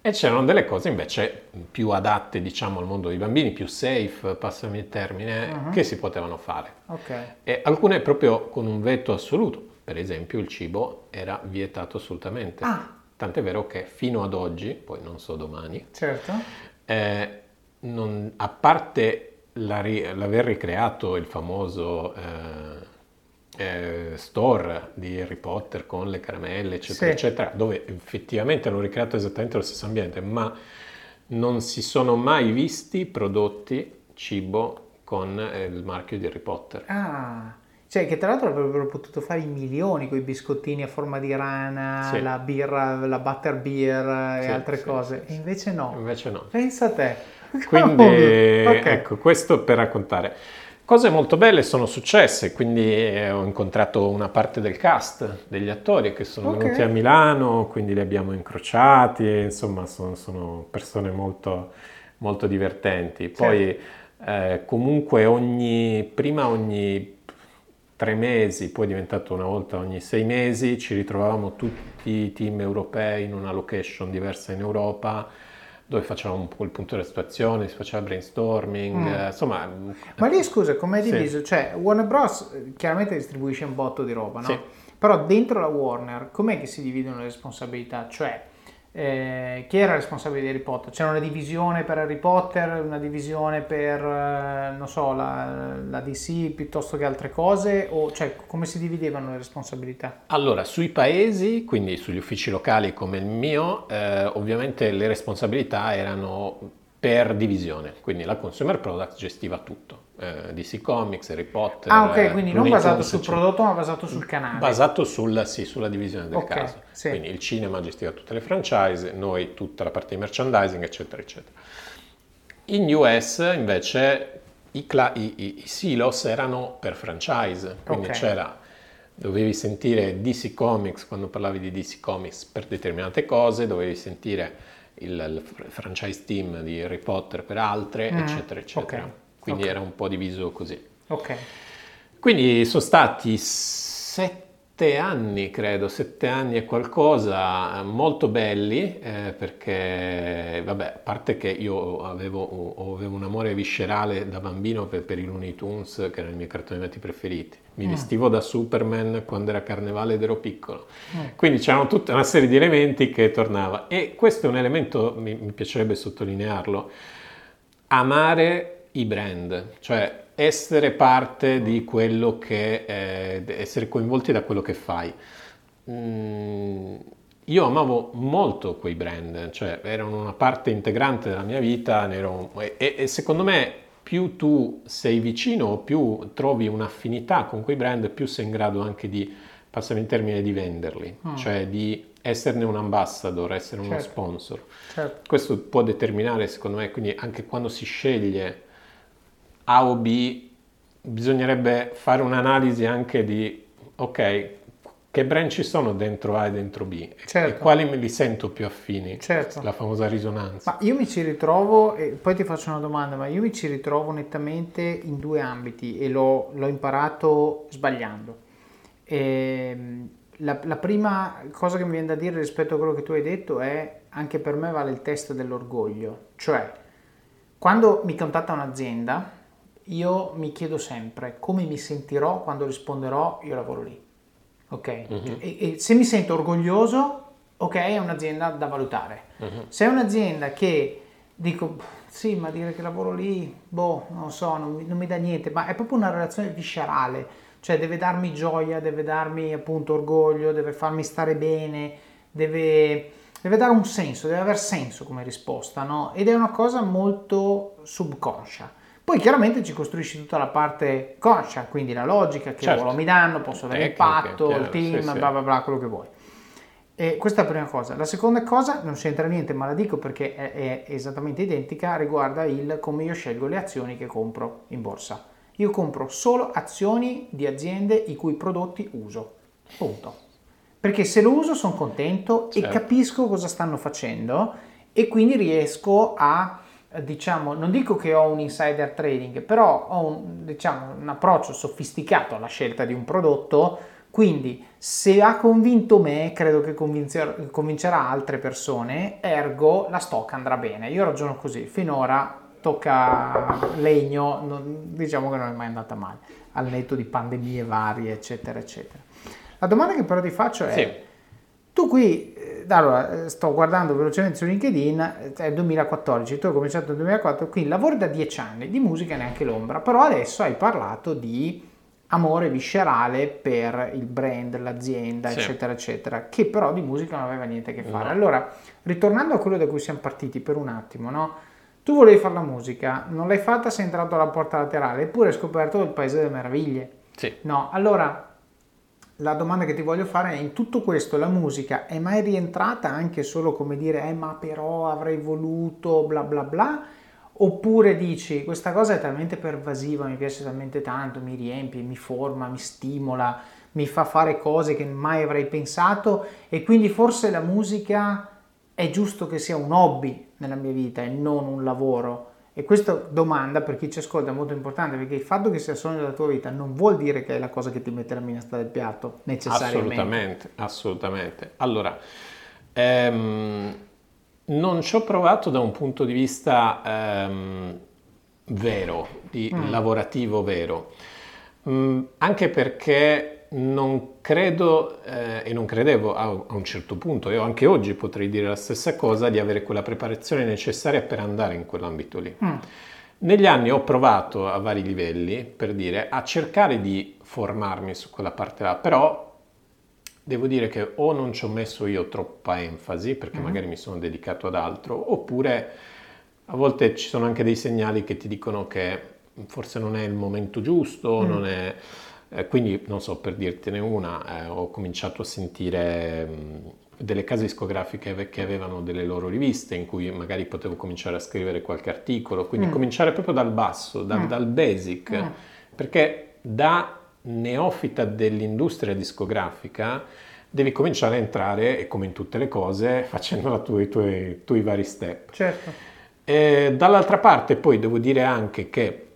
Speaker 2: E c'erano delle cose invece più adatte, diciamo, al mondo dei bambini, più safe, passami il termine,
Speaker 1: Uh-huh.
Speaker 2: che si potevano fare.
Speaker 1: Ok.
Speaker 2: E alcune proprio con un veto assoluto. Per esempio il cibo era vietato assolutamente.
Speaker 1: Ah.
Speaker 2: Tant'è vero che fino ad oggi, poi non so domani,
Speaker 1: Certo.
Speaker 2: eh, non- a parte la ri- l'aver ricreato il famoso eh, eh, store di Harry Potter con le caramelle, eccetera,
Speaker 1: Sì.
Speaker 2: eccetera, dove effettivamente hanno ricreato esattamente lo stesso ambiente, ma non si sono mai visti prodotti cibo con eh, il marchio di Harry Potter.
Speaker 1: Ah, cioè che tra l'altro avrebbero potuto fare i milioni con i biscottini a forma di rana,
Speaker 2: Sì.
Speaker 1: la birra, la butter beer e
Speaker 2: Sì,
Speaker 1: altre
Speaker 2: sì,
Speaker 1: cose. E invece no.
Speaker 2: Invece no.
Speaker 1: Pensa a te. <laughs>
Speaker 2: Quindi,
Speaker 1: Ok.
Speaker 2: ecco, questo per raccontare. Cose molto belle sono successe, quindi eh, ho incontrato una parte del cast degli attori che sono
Speaker 1: Ok.
Speaker 2: venuti a Milano, quindi li abbiamo incrociati, insomma sono, sono persone molto, molto divertenti. Poi eh, comunque ogni, prima ogni tre mesi, poi è diventato una volta ogni sei mesi, ci ritrovavamo tutti i team europei in una location diversa in Europa, dove facevamo un po' il punto della situazione, si faceva brainstorming, eh, insomma...
Speaker 1: Ma lì scusa, com'è
Speaker 2: Sì.
Speaker 1: diviso? Cioè, Warner Bros. eh, chiaramente distribuisce un botto di roba, no?
Speaker 2: Sì.
Speaker 1: Però dentro la Warner, com'è che si dividono le responsabilità? Cioè, eh, chi era responsabile di Harry Potter? C'era una divisione per Harry Potter, una divisione per, eh, non so, la, la DC piuttosto che altre cose? O, cioè, come si dividevano le responsabilità?
Speaker 2: Allora, sui paesi, quindi sugli uffici locali come il mio, eh, ovviamente le responsabilità erano per divisione, quindi la Consumer Products gestiva tutto, eh, DC Comics, Harry Potter.
Speaker 1: Ah, ok, quindi non basato sul prodotto, ma basato sul canale.
Speaker 2: Basato sul- sì, sulla divisione del
Speaker 1: Ok,
Speaker 2: caso.
Speaker 1: sì.
Speaker 2: Quindi il cinema gestiva tutte le franchise, noi tutta la parte di merchandising, eccetera, eccetera. In US invece i, cla- i- i- i silos erano per franchise, quindi
Speaker 1: Ok.
Speaker 2: c'era, dovevi sentire DC Comics quando parlavi di DC Comics per determinate cose, dovevi sentire il, il fr- franchise team di Harry Potter per altre,
Speaker 1: Mm,
Speaker 2: eccetera, eccetera.
Speaker 1: ok,
Speaker 2: Quindi
Speaker 1: ok.
Speaker 2: era un po' diviso così.
Speaker 1: Ok.
Speaker 2: Quindi sono stati sette anni, credo, sette anni e qualcosa, eh, molto belli, eh, perché, vabbè, a parte che io avevo, avevo un amore viscerale da bambino per, per i Looney Tunes, che erano i miei cartoni animati preferiti. Mi vestivo da Superman quando era carnevale ed ero piccolo. Quindi c'erano tutta una serie di elementi che tornava. E questo è un elemento, mi, mi piacerebbe sottolinearlo, amare i brand, cioè essere parte di quello che, eh, essere coinvolti da quello che fai. Mm, io amavo molto quei brand, cioè erano una parte integrante della mia vita ero, e, e, secondo me più tu sei vicino, più trovi un'affinità con quei brand, più sei in grado anche di, passami in termine, di venderli, mm. cioè di esserne un ambassador, essere certo. uno sponsor. Certo. Questo può determinare, secondo me, quindi anche quando si sceglie A o B, bisognerebbe fare un'analisi anche di, ok, che brand ci sono dentro A e dentro B? Certo. e quali me li sento più affini? Certo. la famosa risonanza.
Speaker 1: Ma io mi ci ritrovo e poi ti faccio una domanda ma io mi ci ritrovo nettamente in due ambiti e l'ho, l'ho imparato sbagliando. E, ehm, la, la, prima cosa che mi viene da dire rispetto a quello che tu hai detto è anche per me vale il test dell'orgoglio. Cioè quando mi contatta un'azienda io mi chiedo sempre come mi sentirò quando risponderò io lavoro lì ok? Uh-huh. E, e, se mi sento orgoglioso, ok, è un'azienda da valutare. Uh-huh. Se è un'azienda che dico, sì, ma dire che lavoro lì, boh, non so, non mi, non mi dà niente, ma è proprio una relazione viscerale, cioè deve darmi gioia, deve darmi appunto orgoglio, deve farmi stare bene, deve, deve dare un senso, deve aver senso come risposta, no? Ed è una cosa molto subconscia. Poi chiaramente ci costruisci tutta la parte conscia, quindi la logica, che certo. ruolo mi danno, posso avere Tecniche, impatto, chiaro, il team, sì, bla bla bla, quello che vuoi. E questa è la prima cosa. La seconda cosa, non c'entra niente, ma la dico perché è, è esattamente identica, riguarda il come io scelgo le azioni che compro in borsa. Io compro solo azioni di aziende i cui prodotti uso. Punto. Perché se lo uso sono contento certo. e capisco cosa stanno facendo e quindi riesco a diciamo, non dico che ho un insider trading, però ho un, diciamo, un approccio sofisticato alla scelta di un prodotto, quindi se ha convinto me, credo che convincerà altre persone, ergo la stock andrà bene. Io ragiono così, finora tocca legno, non, diciamo che non è mai andata male, al netto di pandemie varie, eccetera, eccetera. La domanda che però ti faccio è, sì. Tu qui allora, sto guardando velocemente su LinkedIn, eh, è 2014, tu hai cominciato nel 2004, quindi lavori da dieci anni, di musica neanche l'ombra, però adesso hai parlato di amore viscerale per il brand, l'azienda, sì. eccetera, eccetera, che però di musica non aveva niente a che fare. No. Allora, ritornando a quello da cui siamo partiti per un attimo, no? Tu volevi fare la musica, non l'hai fatta, sei entrato alla porta laterale, eppure hai scoperto il Paese delle Meraviglie.
Speaker 2: Sì.
Speaker 1: No, allora la domanda che ti voglio fare è in tutto questo la musica è mai rientrata anche solo come dire eh ma però avrei voluto bla bla bla? Oppure dici questa cosa è talmente pervasiva mi piace talmente tanto mi riempie mi forma mi stimola mi fa fare cose che mai avrei pensato e quindi forse la musica è giusto che sia un hobby nella mia vita e non un lavoro e questa domanda per chi ci ascolta è molto importante perché il fatto che sia sogno della tua vita non vuol dire che è la cosa che ti mette la minestra del piatto, necessariamente.
Speaker 2: Assolutamente, assolutamente. Allora, ehm, non ci ho provato da un punto di vista ehm, vero, di mm. lavorativo vero, mm, anche perché non credo eh, e non credevo a, a, un certo punto, io anche oggi potrei dire la stessa cosa, di avere quella preparazione necessaria per andare in quell'ambito lì. Mm. Negli anni ho provato a vari livelli, per dire, a cercare di formarmi su quella parte là, però devo dire che o non ci ho messo io troppa enfasi, perché mm. magari mi sono dedicato ad altro, oppure a volte ci sono anche dei segnali che ti dicono che forse non è il momento giusto, mm. non è eh, quindi, non so, per dirtene una, eh, ho cominciato a sentire mh, delle case discografiche che avevano delle loro riviste in cui magari potevo cominciare a scrivere qualche articolo, quindi mm. cominciare proprio dal basso, da, mm. dal basic, mm. perché da neofita dell'industria discografica devi cominciare a entrare, come in tutte le cose, facendo tua, i tuoi, tuoi vari step.
Speaker 1: Certo.
Speaker 2: E dall'altra parte poi devo dire anche che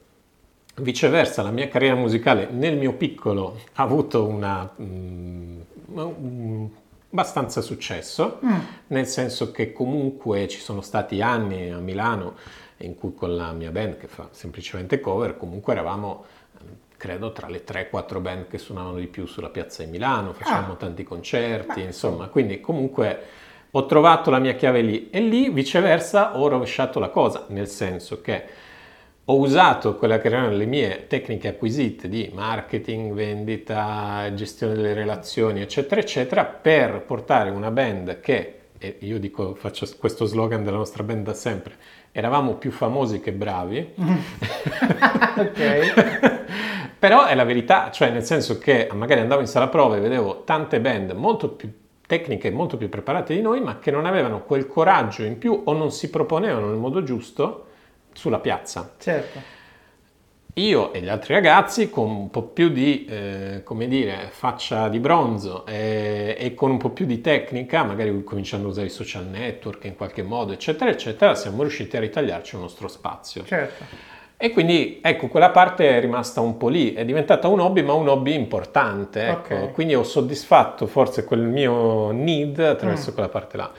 Speaker 2: Viceversa, la mia carriera musicale nel mio piccolo ha avuto una, um, un, abbastanza successo, mm. nel senso che comunque ci sono stati anni a Milano in cui con la mia band che fa semplicemente cover, comunque eravamo credo tra le 3-4 band che suonavano di più sulla piazza di Milano, facevamo ah. tanti concerti, Beh, insomma, quindi comunque ho trovato la mia chiave lì e lì viceversa ho rovesciato la cosa, nel senso che ho usato quelle che erano le mie tecniche acquisite di marketing, vendita, gestione delle relazioni, eccetera, eccetera, per portare una band che, e io dico, faccio questo slogan della nostra band da sempre, eravamo più famosi che bravi. <laughs>
Speaker 1: ok. <laughs>
Speaker 2: Però è la verità, cioè nel senso che magari andavo in sala prove e vedevo tante band molto più tecniche, molto più preparate di noi, ma che non avevano quel coraggio in più o non si proponevano nel modo giusto sulla piazza.
Speaker 1: Certo.
Speaker 2: Io e gli altri ragazzi con un po' più di, eh, come dire, faccia di bronzo e, e, con un po' più di tecnica, magari cominciando a usare i social network in qualche modo, eccetera, eccetera, siamo riusciti a ritagliarci un nostro spazio.
Speaker 1: Certo.
Speaker 2: E quindi ecco, quella parte è rimasta un po' lì, è diventata un hobby, ma un hobby importante. Ecco.
Speaker 1: Ok.
Speaker 2: Quindi ho soddisfatto forse quel mio need attraverso
Speaker 1: Mm.
Speaker 2: quella parte là.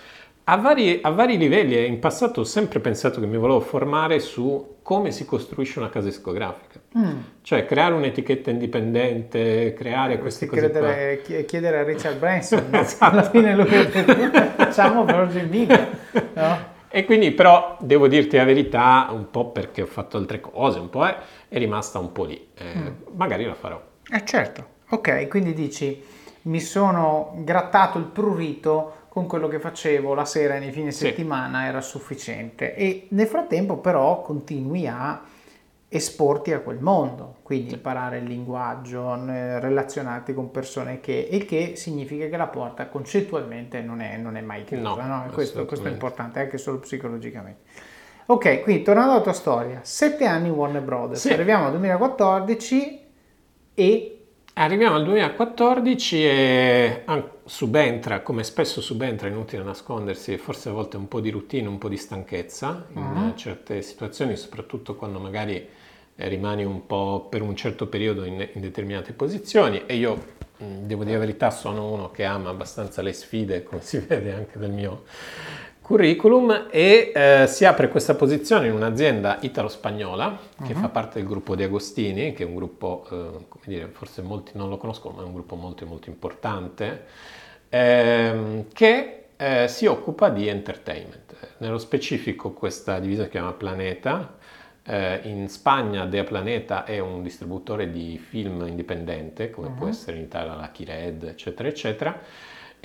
Speaker 2: A vari, a vari livelli, e in passato ho sempre pensato che mi volevo formare su come si costruisce una casa discografica.
Speaker 1: Mm.
Speaker 2: Cioè creare un'etichetta indipendente, creare queste
Speaker 1: Dovresti
Speaker 2: cose qua.
Speaker 1: credere- chi- chiedere a Richard <laughs> Branson, no?
Speaker 2: Esatto.
Speaker 1: alla fine lui ha detto facciamo Virgin Media, no?
Speaker 2: E quindi però devo dirti la verità, un po' perché ho fatto altre cose, un po' è, è rimasta un po' lì. Eh,
Speaker 1: Mm.
Speaker 2: Magari la farò.
Speaker 1: Eh certo, ok, quindi dici mi sono grattato il prurito con quello che facevo la sera e nei fine
Speaker 2: Sì.
Speaker 1: settimana era sufficiente e nel frattempo però continui a esporti a quel mondo, quindi imparare il linguaggio, relazionarti con persone che, il che significa che la porta concettualmente non è, non è mai chiusa,
Speaker 2: No,
Speaker 1: no? Questo, questo è importante anche solo psicologicamente. Ok, quindi tornando alla tua storia, sette anni Warner Brothers,
Speaker 2: Sì.
Speaker 1: arriviamo al 2014 e
Speaker 2: Arriviamo al 2014 e subentra, come spesso subentra, inutile nascondersi, forse a volte un po' di routine, un po' di stanchezza in eh, certe situazioni, soprattutto quando magari eh, rimani un po' per un certo periodo in, in determinate posizioni. E io mh, devo dire la verità sono uno che ama abbastanza le sfide, come si <laughs> vede anche dal mio curriculum e eh, si apre questa posizione in un'azienda italo-spagnola che fa parte del gruppo di Agostini, che è un gruppo, eh, come dire, forse molti non lo conoscono, ma è un gruppo molto molto importante, ehm, che eh, si occupa di entertainment. Nello specifico questa divisione si chiama Planeta, eh, in Spagna Dea Planeta è un distributore di film indipendente, come può essere in Italia la Kired, eccetera, eccetera.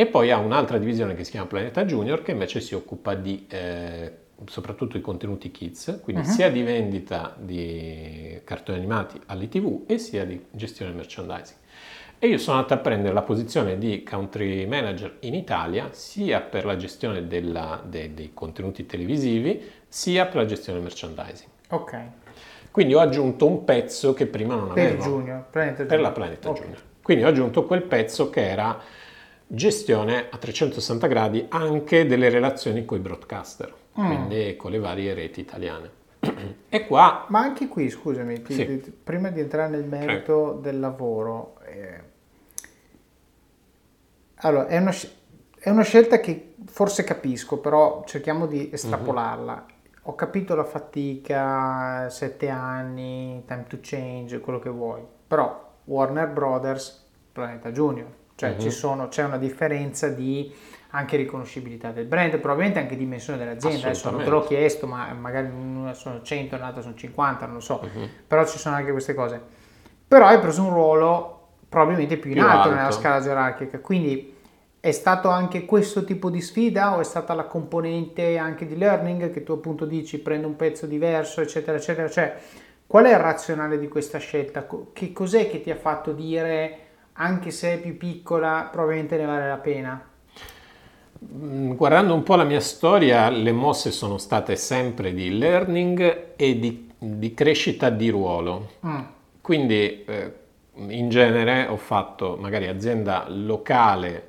Speaker 2: E poi ha un'altra divisione che si chiama Planeta Junior, che invece si occupa di eh, soprattutto i contenuti kids, quindi sia di vendita di cartoni animati all'ITV e sia di gestione merchandising. E io sono andato a prendere la posizione di country manager in Italia, sia per la gestione della- de- dei contenuti televisivi, sia per la gestione merchandising.
Speaker 1: Ok,
Speaker 2: Quindi ho aggiunto un pezzo che prima non
Speaker 1: per
Speaker 2: avevo.
Speaker 1: Junior,
Speaker 2: Per
Speaker 1: Junior.
Speaker 2: la Planeta
Speaker 1: Ok.
Speaker 2: Junior. Quindi ho aggiunto quel pezzo che era gestione a 360 gradi anche delle relazioni con i broadcaster,
Speaker 1: Mm.
Speaker 2: quindi con le varie reti italiane. <clears throat> e qua
Speaker 1: Ma anche qui, scusami, ti-
Speaker 2: Sì.
Speaker 1: ti- prima di entrare nel merito del lavoro, eh, allora è una, è una scelta che forse capisco, però cerchiamo di estrapolarla. Ho capito la fatica, sette anni, time to change, quello che vuoi, però Warner Brothers, Planeta Junior, cioè ci sono, c'è una differenza di anche riconoscibilità del brand, probabilmente anche dimensione dell'azienda, adesso non te l'ho chiesto, ma magari una sono 100, un'altra sono 50, non lo so, però ci sono anche queste cose. Però hai preso un ruolo probabilmente più in
Speaker 2: Più
Speaker 1: alto,
Speaker 2: alto.
Speaker 1: nella scala gerarchica, quindi è stato anche questo tipo di sfida o è stata la componente anche di learning che tu appunto dici prendo un pezzo diverso, eccetera, eccetera, cioè qual è il razionale di questa scelta? Che cos'è che ti ha fatto dire anche se è più piccola probabilmente ne vale la pena?
Speaker 2: Mm, Guardando un po' la mia storia, le mosse sono state sempre di learning e di, di crescita di ruolo.
Speaker 1: Mm.
Speaker 2: Quindi eh, in genere ho fatto magari azienda locale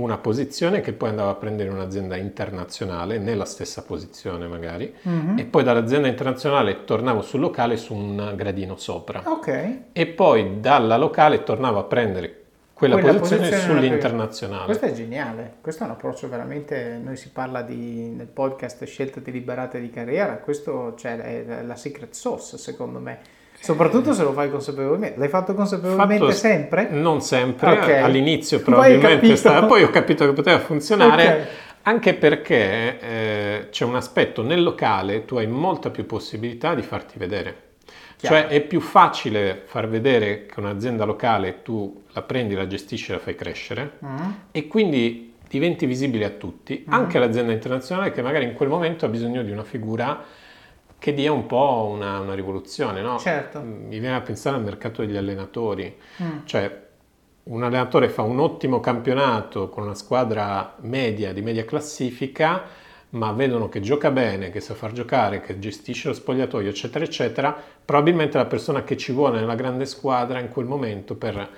Speaker 2: una posizione che poi andavo a prendere un'azienda internazionale nella stessa posizione magari
Speaker 1: Mhm.
Speaker 2: e poi dall'azienda internazionale tornavo sul locale su un gradino sopra
Speaker 1: Ok.
Speaker 2: e poi dalla locale tornavo a prendere quella,
Speaker 1: Quella
Speaker 2: posizione,
Speaker 1: posizione
Speaker 2: sull'internazionale.
Speaker 1: Questo è geniale, questo è un approccio veramente, noi si parla di, nel podcast scelte deliberate di carriera, questo cioè, è la secret sauce secondo me, soprattutto se lo fai consapevolmente. L'hai fatto consapevolmente
Speaker 2: Fatto-
Speaker 1: sempre?
Speaker 2: Non sempre,
Speaker 1: Ok.
Speaker 2: all'inizio <laughs>
Speaker 1: Poi
Speaker 2: probabilmente
Speaker 1: capito.
Speaker 2: stava- poi ho capito che poteva funzionare,
Speaker 1: Ok.
Speaker 2: Anche perché eh, c'è un aspetto nel locale, tu hai molta più possibilità di farti vedere.
Speaker 1: Chiaro.
Speaker 2: Cioè è più facile far vedere che un'azienda locale tu la prendi, la gestisci e la fai crescere
Speaker 1: Mm.
Speaker 2: e quindi diventi visibile a tutti, anche all'azienda internazionale che magari in quel momento ha bisogno di una figura che dia un po' una, una rivoluzione, no?
Speaker 1: Certo.
Speaker 2: Mi viene a pensare al mercato degli allenatori,
Speaker 1: Mm.
Speaker 2: cioè un allenatore fa un ottimo campionato con una squadra media di media classifica, ma vedono che gioca bene, che sa far giocare, che gestisce lo spogliatoio, eccetera, eccetera, probabilmente è la persona che ci vuole nella grande squadra in quel momento per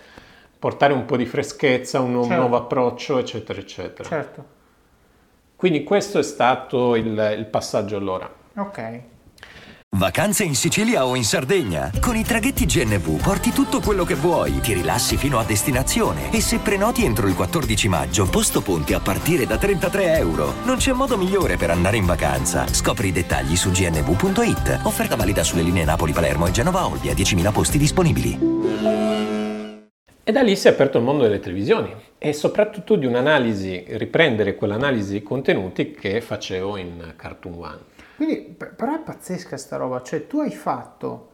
Speaker 2: portare un po' di freschezza, un nuovo,
Speaker 1: Certo.
Speaker 2: nuovo approccio, eccetera, eccetera.
Speaker 1: Certo.
Speaker 2: Quindi questo è stato il, il passaggio allora.
Speaker 1: Ok.
Speaker 5: Vacanze in Sicilia o in Sardegna? Con i traghetti GNV porti tutto quello che vuoi, ti rilassi fino a destinazione e se prenoti entro il 14 maggio, posto ponti a partire da 33 euro. Non c'è modo migliore per andare in vacanza. Scopri i dettagli su gnv.it. Offerta valida sulle linee Napoli-Palermo e Genova-Olbia, 10.000 posti disponibili.
Speaker 2: E da lì si è aperto il mondo delle televisioni e soprattutto di un'analisi, riprendere quell'analisi di contenuti che facevo in Cartoon One.
Speaker 1: Quindi, per- però è pazzesca sta roba, cioè tu hai fatto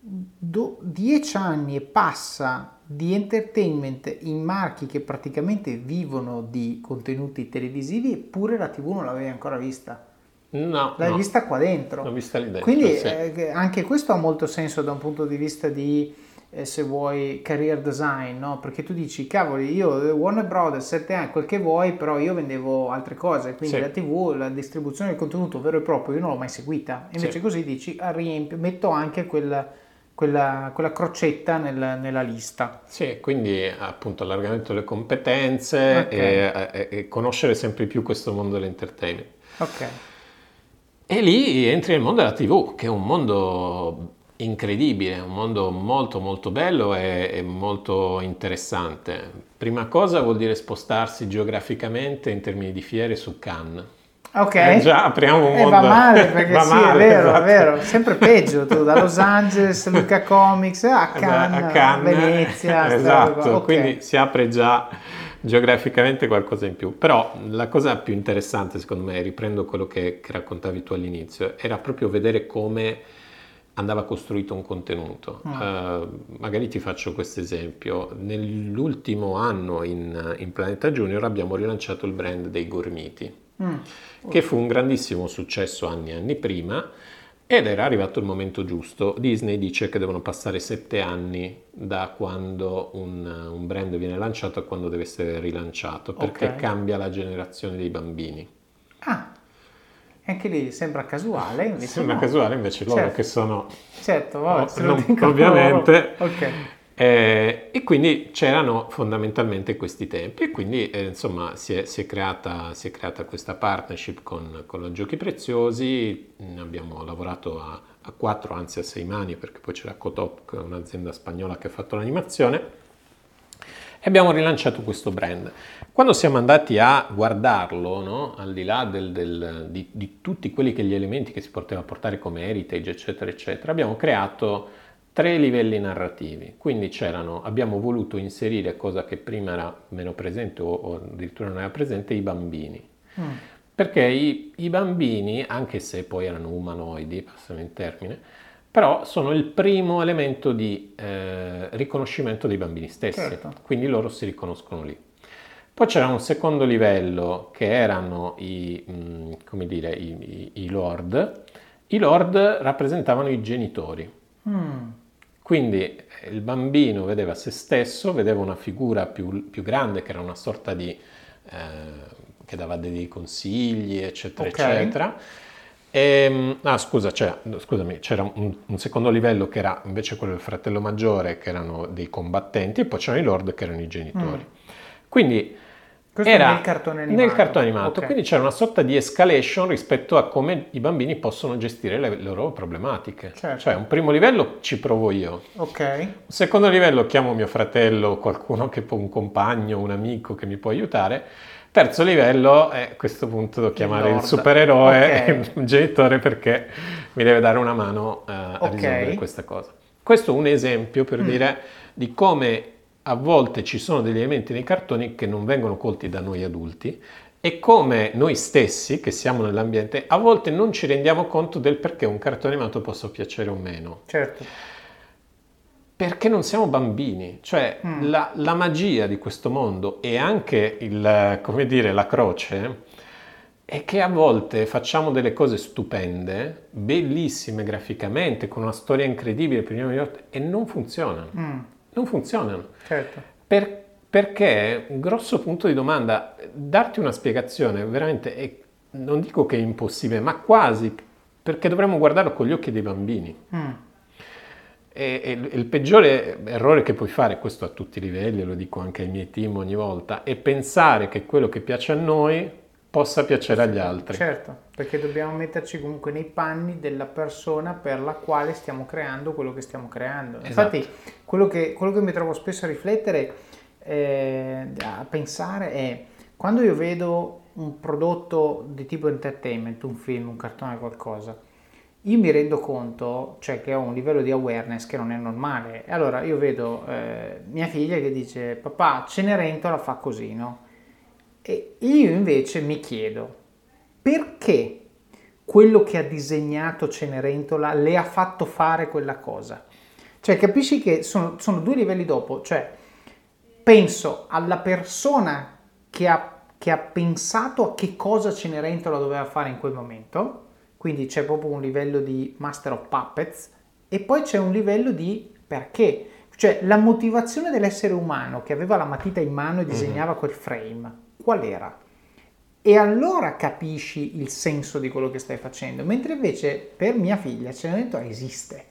Speaker 1: do- dieci anni e passa di entertainment in marchi che praticamente vivono di contenuti televisivi eppure la tv non l'avevi ancora vista.
Speaker 2: No,
Speaker 1: L'hai
Speaker 2: no,
Speaker 1: vista qua dentro.
Speaker 2: L'ho vista lì dentro,
Speaker 1: Quindi
Speaker 2: sì.
Speaker 1: eh, anche questo ha molto senso da un punto di vista di, se vuoi, career design, no? Perché tu dici, cavoli, io eh, Warner Brothers, 7 anni, quel che vuoi, però io vendevo altre cose, quindi
Speaker 2: Sì.
Speaker 1: la TV, la distribuzione del contenuto vero e proprio, io non l'ho mai seguita. Invece
Speaker 2: Sì.
Speaker 1: così dici, ah, riempio, metto anche quella, quella, quella crocetta nel- nella lista.
Speaker 2: Sì, quindi appunto allargamento delle competenze
Speaker 1: Ok.
Speaker 2: e, e- e conoscere sempre più questo mondo dell'entertainment.
Speaker 1: Ok.
Speaker 2: E lì entri nel mondo della TV, che è un mondo incredibile, un mondo molto molto bello e, e molto interessante. Prima cosa vuol dire spostarsi geograficamente in termini di fiere su Cannes.
Speaker 1: Ok.
Speaker 2: Eh, già apriamo un
Speaker 1: Eh,
Speaker 2: mondo.
Speaker 1: va male <laughs> perché
Speaker 2: Va
Speaker 1: sì,
Speaker 2: male,
Speaker 1: è vero,
Speaker 2: esatto.
Speaker 1: è vero, sempre peggio tu, da Los Angeles, Luca Comics, a
Speaker 2: Eh,
Speaker 1: Cannes,
Speaker 2: a Cannes,
Speaker 1: Venezia,
Speaker 2: esatto,
Speaker 1: qua. Ok.
Speaker 2: quindi si apre già geograficamente qualcosa in più. Però la cosa più interessante, secondo me, riprendo quello che, che raccontavi tu all'inizio, era proprio vedere come andava costruito un contenuto. Eh, magari ti faccio questo esempio. Nell'ultimo anno in, in Planeta Junior abbiamo rilanciato il brand dei Gormiti,
Speaker 1: Mm.
Speaker 2: che fu un grandissimo successo anni e anni prima. Ed era arrivato il momento giusto. Disney dice che devono passare sette anni da quando un, un brand viene lanciato a quando deve essere rilanciato, perché
Speaker 1: Ok.
Speaker 2: cambia la generazione dei bambini.
Speaker 1: Ah, anche lì sembra casuale, <laughs> invece
Speaker 2: Sembra
Speaker 1: no.
Speaker 2: casuale, invece loro
Speaker 1: Certo.
Speaker 2: che sono
Speaker 1: Certo, vabbè, lo
Speaker 2: non- ovviamente.
Speaker 1: loro. Ok.
Speaker 2: Eh, e quindi c'erano fondamentalmente questi tempi e quindi eh, insomma si è, si è creata, si è creata questa partnership con, con la Giochi Preziosi, abbiamo lavorato a, a quattro, anzi a sei mani perché poi c'era Cotop, un'azienda spagnola che ha fatto l'animazione e abbiamo rilanciato questo brand. Quando siamo andati a guardarlo, no, al di là del- del- di, di tutti quelli che gli elementi che si poteva portare come heritage, eccetera, eccetera, abbiamo creato tre livelli narrativi. Quindi c'erano, abbiamo voluto inserire, cosa che prima era meno presente o, o addirittura non era presente, i bambini.
Speaker 1: Mm.
Speaker 2: Perché i, i bambini, anche se poi erano umanoidi, passano in termine, però sono il primo elemento di eh, riconoscimento dei bambini stessi,
Speaker 1: Certo.
Speaker 2: quindi loro si riconoscono lì. Poi c'era un secondo livello che erano i, mh, come dire, i, i- i lord. I lord rappresentavano i genitori.
Speaker 1: Mm.
Speaker 2: Quindi eh, il bambino vedeva se stesso, vedeva una figura più, più grande che era una sorta di... eh, che dava dei consigli, eccetera,
Speaker 1: Ok.
Speaker 2: eccetera. Ehm, ah, scusa, c'era, scusami, c'era un, un secondo livello che era invece quello del fratello maggiore, che erano dei combattenti, e poi c'erano i lord che erano i genitori. Quindi
Speaker 1: Questo
Speaker 2: era
Speaker 1: nel cartone animato.
Speaker 2: nel cartone animato,
Speaker 1: Ok.
Speaker 2: quindi c'era una sorta di escalation rispetto a come i bambini possono gestire le, loro problematiche.
Speaker 1: Certo.
Speaker 2: Cioè, un primo livello ci provo io,
Speaker 1: Ok.
Speaker 2: un secondo livello chiamo mio fratello, qualcuno che può, un compagno, un amico che mi può aiutare. Terzo livello, eh, a questo punto devo chiamare il,
Speaker 1: Lord.
Speaker 2: supereroe,
Speaker 1: Ok. <laughs>
Speaker 2: il genitore perché mi deve dare una mano eh, a risolvere questa cosa. Questo è un esempio per dire di come a volte ci sono degli elementi nei cartoni che non vengono colti da noi adulti e come noi stessi, che siamo nell'ambiente, a volte non ci rendiamo conto del perché un cartone animato possa piacere o meno.
Speaker 1: Certo.
Speaker 2: Perché non siamo bambini, cioè
Speaker 1: Mm.
Speaker 2: la, la magia di questo mondo e anche il, come dire, la croce è che a volte facciamo delle cose stupende, bellissime graficamente, con una storia incredibile e non funzionano.
Speaker 1: Mm,
Speaker 2: Non funzionano.
Speaker 1: certo.
Speaker 2: Per- perché un grosso punto di domanda, darti una spiegazione veramente, è, non dico che è impossibile, ma quasi, perché dovremmo guardarlo con gli occhi dei bambini.
Speaker 1: Mm,
Speaker 2: E, e il- il peggiore errore che puoi fare, questo a tutti i livelli, lo dico anche ai miei team ogni volta, è pensare che quello che piace a noi possa piacere agli altri.
Speaker 1: Certo, perché dobbiamo metterci comunque nei panni della persona per la quale stiamo creando quello che stiamo creando.
Speaker 2: Esatto.
Speaker 1: Infatti, quello che, quello che mi trovo spesso a riflettere, eh, a pensare è quando io vedo un prodotto di tipo entertainment, un film, un cartone, qualcosa, io mi rendo conto, cioè che ho un livello di awareness che non è normale. E allora io vedo eh, mia figlia che dice, papà, Cenerentola fa così, no? E io invece mi chiedo, perché quello che ha disegnato Cenerentola le ha fatto fare quella cosa? Cioè, capisci che sono, sono due livelli dopo, cioè penso alla persona che ha, che ha pensato a che cosa Cenerentola doveva fare in quel momento, quindi c'è proprio un livello di Master of Puppets, e poi c'è un livello di perché, cioè la motivazione dell'essere umano che aveva la matita in mano e disegnava quel frame, qual era? E allora capisci il senso di quello che stai facendo, mentre invece per mia figlia Cenerentola esiste,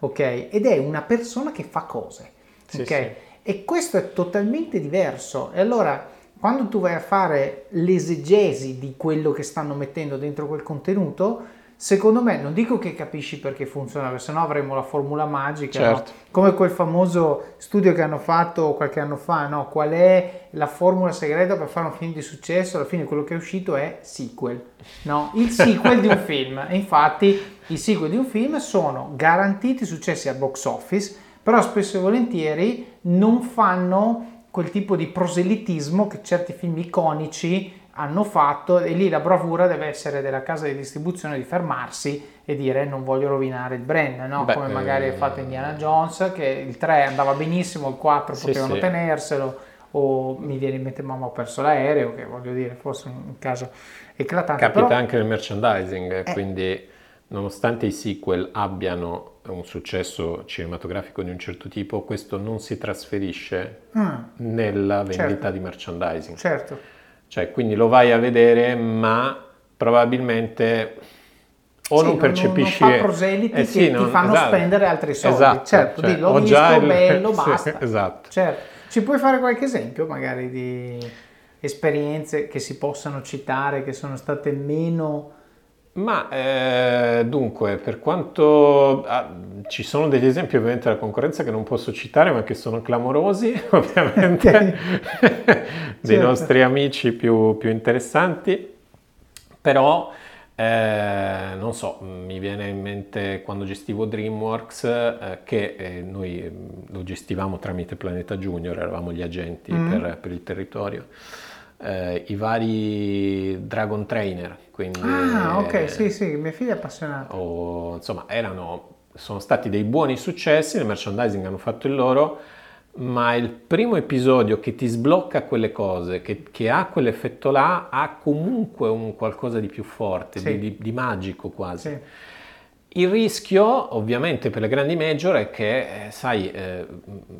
Speaker 1: ok? Ed è una persona che fa cose,
Speaker 2: Sì,
Speaker 1: ok?
Speaker 2: sì.
Speaker 1: E questo è totalmente diverso. E allora, quando tu vai a fare l'esegesi di quello che stanno mettendo dentro quel contenuto, secondo me, non dico che capisci perché funziona, perché sennò avremo la formula magica, no?
Speaker 2: Certo.
Speaker 1: come quel famoso studio che hanno fatto qualche anno fa, no? Qual è la formula segreta per fare un film di successo? Alla fine quello che è uscito è sequel, no? Il sequel di un <laughs> film. E infatti i sequel di un film sono garantiti successi al box office, però spesso e volentieri non fanno quel tipo di proselitismo che certi film iconici hanno fatto e lì la bravura deve essere della casa di distribuzione di fermarsi e dire non voglio rovinare il brand, no?
Speaker 2: Beh,
Speaker 1: come magari
Speaker 2: eh,
Speaker 1: ha fatto Indiana Jones che il 3 andava benissimo, il 4
Speaker 2: Sì,
Speaker 1: potevano
Speaker 2: sì.
Speaker 1: tenerselo o mi viene in mente mamma ho perso l'aereo che voglio dire fosse un caso eclatante
Speaker 2: Capita
Speaker 1: però-
Speaker 2: anche nel merchandising,
Speaker 1: Eh.
Speaker 2: quindi nonostante i sequel abbiano un successo cinematografico di un certo tipo, questo non si trasferisce
Speaker 1: Ah,
Speaker 2: nella vendita
Speaker 1: Certo.
Speaker 2: di merchandising.
Speaker 1: certo
Speaker 2: Cioè, quindi lo vai a vedere, ma probabilmente o
Speaker 1: Sì,
Speaker 2: non percepisci...
Speaker 1: non fa proseliti
Speaker 2: Eh
Speaker 1: che
Speaker 2: sì,
Speaker 1: ti
Speaker 2: non-
Speaker 1: fanno
Speaker 2: esatto.
Speaker 1: spendere altri soldi
Speaker 2: Esatto,
Speaker 1: certo
Speaker 2: cioè,
Speaker 1: l'ho
Speaker 2: ho
Speaker 1: visto
Speaker 2: il- <laughs>
Speaker 1: bello
Speaker 2: sì,
Speaker 1: basta
Speaker 2: esatto.
Speaker 1: certo ci puoi fare qualche esempio magari di esperienze che si possano citare che sono state meno
Speaker 2: Ma eh, dunque, per quanto ah, ci sono degli esempi ovviamente della concorrenza che non posso citare, ma che sono clamorosi, <laughs> ovviamente, <laughs> dei
Speaker 1: Certo.
Speaker 2: nostri amici più, più interessanti, però eh, non so, mi viene in mente quando gestivo DreamWorks eh, che eh, noi eh, lo gestivamo tramite Planeta Junior, eravamo gli agenti
Speaker 1: Mm.
Speaker 2: per, per il territorio. Eh, I vari Dragon Trainer, quindi
Speaker 1: ah ok
Speaker 2: eh,
Speaker 1: sì sì mia figlia è appassionata
Speaker 2: o insomma erano, sono stati dei buoni successi, nel merchandising hanno fatto il loro, ma il primo episodio che ti sblocca quelle cose, che, che ha quell'effetto là, ha comunque un qualcosa di più forte,
Speaker 1: Sì.
Speaker 2: di, di- di magico quasi.
Speaker 1: sì
Speaker 2: Il rischio, ovviamente, per le grandi major è che, eh, sai, eh,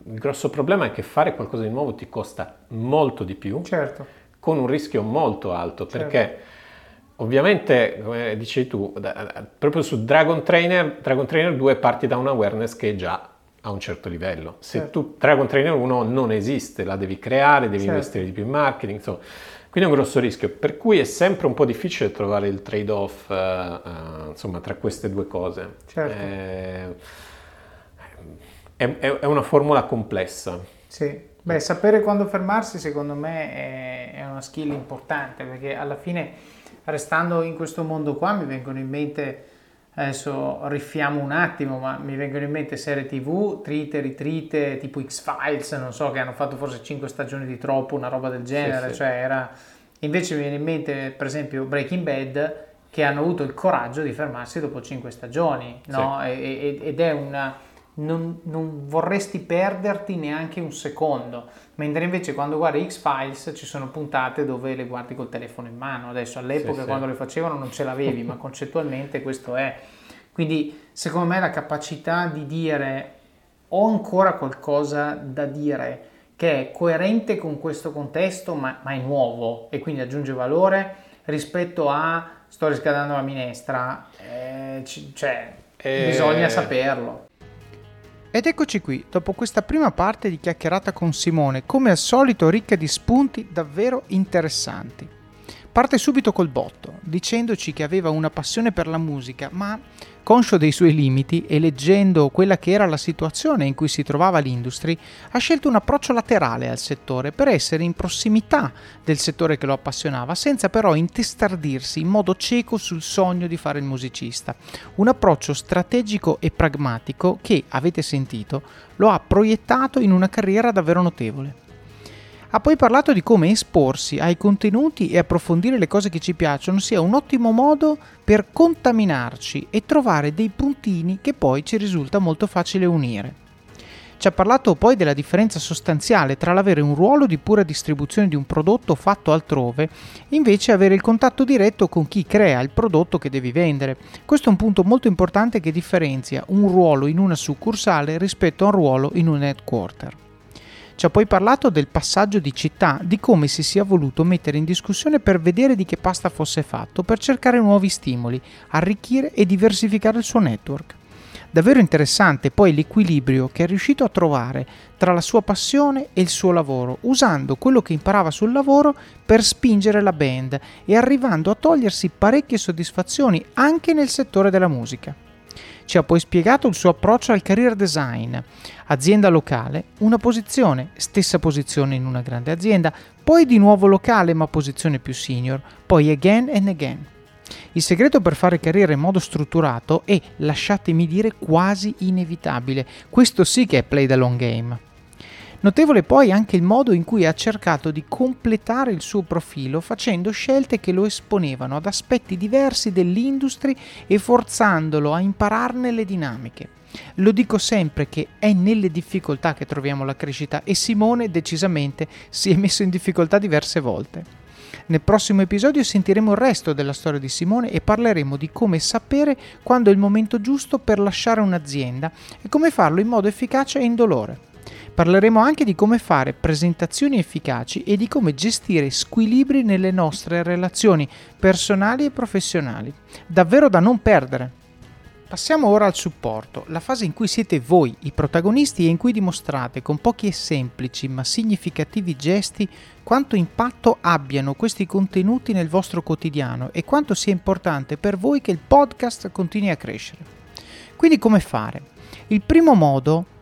Speaker 2: il grosso problema è che fare qualcosa di nuovo ti costa molto di più
Speaker 1: certo
Speaker 2: con un rischio molto alto
Speaker 1: Certo.
Speaker 2: perché ovviamente come dicevi tu da- proprio su Dragon Trainer Dragon Trainer 2 parti da un awareness che già a un certo livello se
Speaker 1: Certo.
Speaker 2: tu Dragon Trainer 1 non esiste la devi creare devi
Speaker 1: Certo.
Speaker 2: investire di più in marketing insomma quindi è un grosso rischio per cui è sempre un po' difficile trovare il trade off insomma tra queste due cose
Speaker 1: Certo.
Speaker 2: Eh, è, è- è una formula complessa
Speaker 1: Sì, beh, sapere quando fermarsi secondo me è, una skill importante perché alla fine, restando in questo mondo qua, mi vengono in mente, adesso rifiamo un attimo, ma mi vengono in mente serie tv, trite, ritrite, tipo X-Files, non so, che hanno fatto forse 5 stagioni di troppo, una roba del genere,
Speaker 2: sì.
Speaker 1: cioè era...
Speaker 2: Invece mi viene in mente, per esempio, Breaking Bad, che hanno avuto il coraggio di fermarsi dopo cinque stagioni, no?
Speaker 6: Sì.
Speaker 2: Ed è una... Non, non vorresti perderti neanche un secondo, mentre invece quando guardi X-Files ci sono puntate dove le guardi col telefono in mano, adesso all'epoca
Speaker 6: Sì, sì.
Speaker 2: quando le facevano non ce l'avevi, ma <laughs> concettualmente questo è. Quindi secondo me la capacità di dire ho ancora qualcosa da dire che è coerente con questo contesto ma, ma è nuovo e quindi aggiunge valore rispetto a sto riscaldando la minestra, eh, ci- cioè
Speaker 6: Eh,
Speaker 2: bisogna saperlo.
Speaker 1: Ed eccoci qui, dopo questa prima parte di chiacchierata con Simone, come al solito ricca di spunti davvero interessanti. Parte subito col botto, dicendoci che aveva una passione per la musica, ma conscio dei suoi limiti e leggendo quella che era la situazione in cui si trovava l'industria, ha scelto un approccio laterale al settore per essere in prossimità del settore che lo appassionava, senza però intestardirsi in modo cieco sul sogno di fare il musicista. Un approccio strategico e pragmatico che, avete sentito, lo ha proiettato in una carriera davvero notevole. Ha poi parlato di come esporsi ai contenuti e approfondire le cose che ci piacciono sia un ottimo modo per contaminarci e trovare dei puntini che poi ci risulta molto facile unire. Ci ha parlato poi della differenza sostanziale tra l'avere un ruolo di pura distribuzione di un prodotto fatto altrove e invece avere il contatto diretto con chi crea il prodotto che devi vendere. Questo è un punto molto importante che differenzia un ruolo in una succursale rispetto a un ruolo in un headquarter. Ci ha poi parlato del passaggio di città, di come si sia voluto mettere in discussione per vedere di che pasta fosse fatto, per cercare nuovi stimoli, arricchire e diversificare il suo network. Davvero interessante poi l'equilibrio che è riuscito a trovare tra la sua passione e il suo lavoro, usando quello che imparava sul lavoro per spingere la band e arrivando a togliersi parecchie soddisfazioni anche nel settore della musica. Ci ha poi spiegato il suo approccio al career design, azienda locale, una posizione, stessa posizione in una grande azienda, poi di nuovo locale ma posizione più senior, poi again and again. Il segreto per fare carriera in modo strutturato è, lasciatemi dire, quasi inevitabile. Questo sì che è play the long game. Notevole poi anche il modo in cui ha cercato di completare il suo profilo facendo scelte che lo esponevano ad aspetti diversi dell'industria e forzandolo a impararne le dinamiche. Lo dico sempre che è nelle difficoltà che troviamo la crescita e Simone decisamente si è messo in difficoltà diverse volte. Nel prossimo episodio sentiremo il resto della storia di Simone e parleremo di come sapere quando è il momento giusto per lasciare un'azienda e come farlo in modo efficace e indolore. Parleremo anche di come fare presentazioni efficaci e di come gestire squilibri nelle nostre relazioni personali e professionali. Davvero da non perdere. Passiamo ora al supporto, la fase in cui siete voi i protagonisti e in cui dimostrate con pochi e semplici ma significativi gesti quanto impatto abbiano questi contenuti nel vostro quotidiano e quanto sia importante per voi che il podcast continui a crescere. Quindi come fare? Il primo modo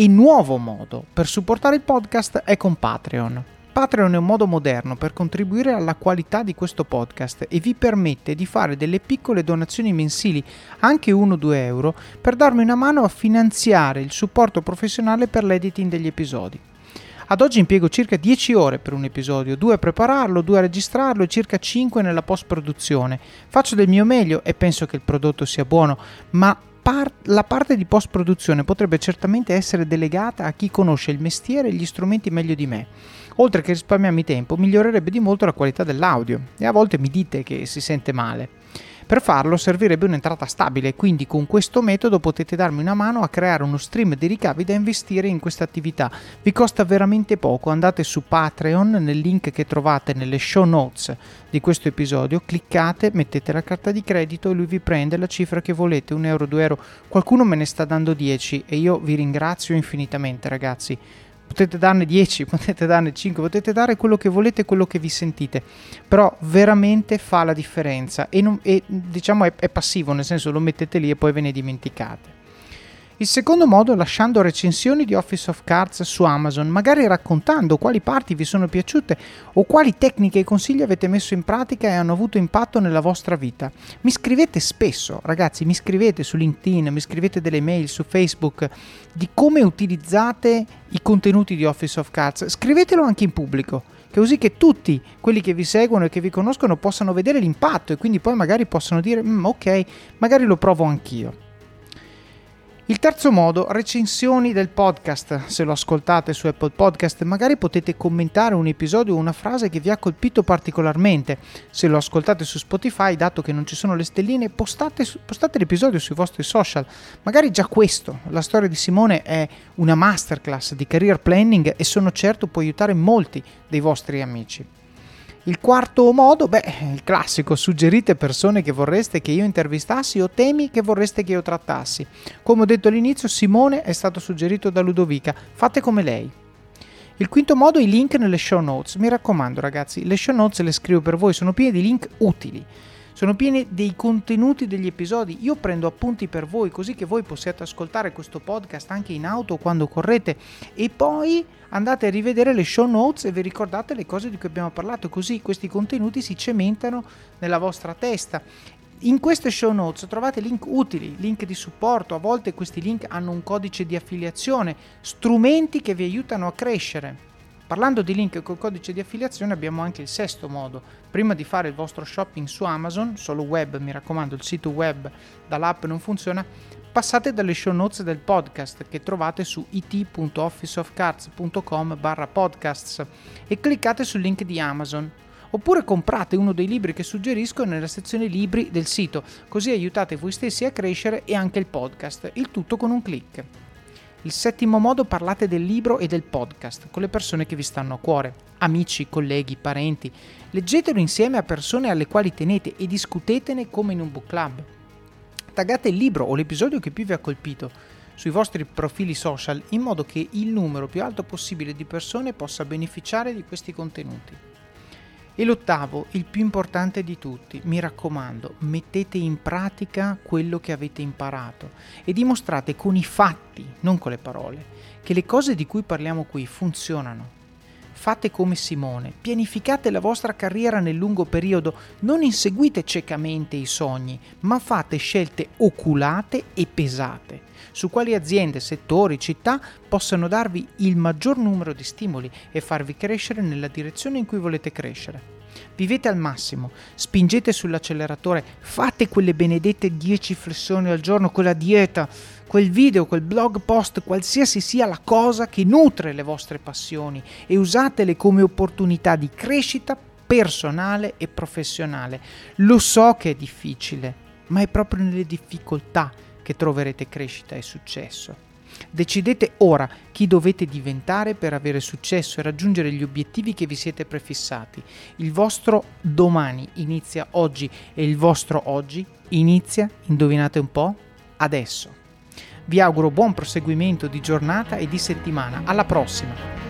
Speaker 1: e nuovo modo per supportare il podcast è con Patreon. Patreon è un modo moderno per contribuire alla qualità di questo podcast e vi permette di fare delle piccole donazioni mensili, anche 1-2 euro, per darmi una mano a finanziare il supporto professionale per l'editing degli episodi. Ad oggi impiego circa 10 ore per un episodio, 2 a prepararlo, 2 a registrarlo e circa 5 nella post-produzione. Faccio del mio meglio e penso che il prodotto sia buono, ma par- la parte di post-produzione potrebbe certamente essere delegata a chi conosce il mestiere e gli strumenti meglio di me. Oltre che risparmiarmi tempo, migliorerebbe di molto la qualità dell'audio e a volte mi dite che si sente male. Per farlo servirebbe un'entrata stabile, quindi con questo metodo potete darmi una mano a creare uno stream di ricavi da investire in questa attività. Vi costa veramente poco, andate su Patreon nel link che trovate nelle show notes di questo episodio, cliccate, mettete la carta di credito e lui vi prende la cifra che volete, un euro, due euro. Qualcuno me ne sta dando 10 e io vi ringrazio infinitamente ragazzi potete darne 10, <laughs> potete darne 5, potete dare quello che volete, quello che vi sentite, però veramente fa la differenza e, non, e diciamo è, è passivo, nel senso lo mettete lì e poi ve ne dimenticate. Il secondo modo lasciando recensioni di Office of Cards su Amazon, magari raccontando quali parti vi sono piaciute o quali tecniche e consigli avete messo in pratica e hanno avuto impatto nella vostra vita. Mi scrivete spesso, ragazzi, mi scrivete su LinkedIn, mi scrivete delle mail su Facebook di come utilizzate i contenuti di Office of Cards. Scrivetelo anche in pubblico. così che tutti quelli che vi seguono e che vi conoscono possano vedere l'impatto e quindi poi magari possono dire mm, ok, magari lo provo anch'io. Il terzo modo, recensioni del podcast. Se lo ascoltate su Apple Podcast, magari potete commentare un episodio o una frase che vi ha colpito particolarmente. Se lo ascoltate su Spotify, dato che non ci sono le stelline, postate, postate l'episodio sui vostri social. Magari già questo. La storia di Simone è una masterclass di career planning e sono certo può aiutare molti dei vostri amici. Il quarto modo, beh, il classico, suggerite persone che vorreste che io intervistassi o temi che vorreste che io trattassi. Come ho detto all'inizio, Simone è stato suggerito da Ludovica, fate come lei. Il quinto modo, i link nelle show notes. Mi raccomando ragazzi, le show notes le scrivo per voi, sono piene di link utili sono piene dei contenuti degli episodi. Io prendo appunti per voi così che voi possiate ascoltare questo podcast anche in auto quando correte e poi andate a rivedere le show notes e vi ricordate le cose di cui abbiamo parlato, così questi contenuti si cementano nella vostra testa. In queste show notes trovate link utili, link di supporto, a volte questi link hanno un codice di affiliazione, strumenti che vi aiutano a crescere. Parlando di link col codice di affiliazione abbiamo anche il sesto modo. Prima di fare il vostro shopping su Amazon, solo web, mi raccomando, il sito web dall'app non funziona, passate dalle show notes del podcast che trovate su it.officeofcards.com barra podcasts e cliccate sul link di Amazon. Oppure comprate uno dei libri che suggerisco nella sezione libri del sito, così aiutate voi stessi a crescere e anche il podcast, il tutto con un clic. Il settimo modo parlate del libro e del podcast con le persone che vi stanno a cuore, amici, colleghi, parenti. Leggetelo insieme a persone alle quali tenete e discutetene come in un book club. Taggate il libro o l'episodio che più vi ha colpito sui vostri profili social in modo che il numero più alto possibile di persone possa beneficiare di questi contenuti. E l'ottavo, il più importante di tutti, mi raccomando, mettete in pratica quello che avete imparato e dimostrate con i fatti, non con le parole, che le cose di cui parliamo qui funzionano. Fate come Simone, pianificate la vostra carriera nel lungo periodo, non inseguite ciecamente i sogni, ma fate scelte oculate e pesate, su quali aziende, settori, città possano darvi il maggior numero di stimoli e farvi crescere nella direzione in cui volete crescere. Vivete al massimo, spingete sull'acceleratore, fate quelle benedette 10 flessioni al giorno, quella dieta, quel video, quel blog post, qualsiasi sia la cosa che nutre le vostre passioni e usatele come opportunità di crescita personale e professionale. Lo so che è difficile, ma è proprio nelle difficoltà che troverete crescita e successo. Decidete ora chi dovete diventare per avere successo e raggiungere gli obiettivi che vi siete prefissati. Il vostro domani inizia oggi e il vostro oggi inizia, indovinate un po', adesso. Vi auguro buon proseguimento di giornata e di settimana. Alla prossima!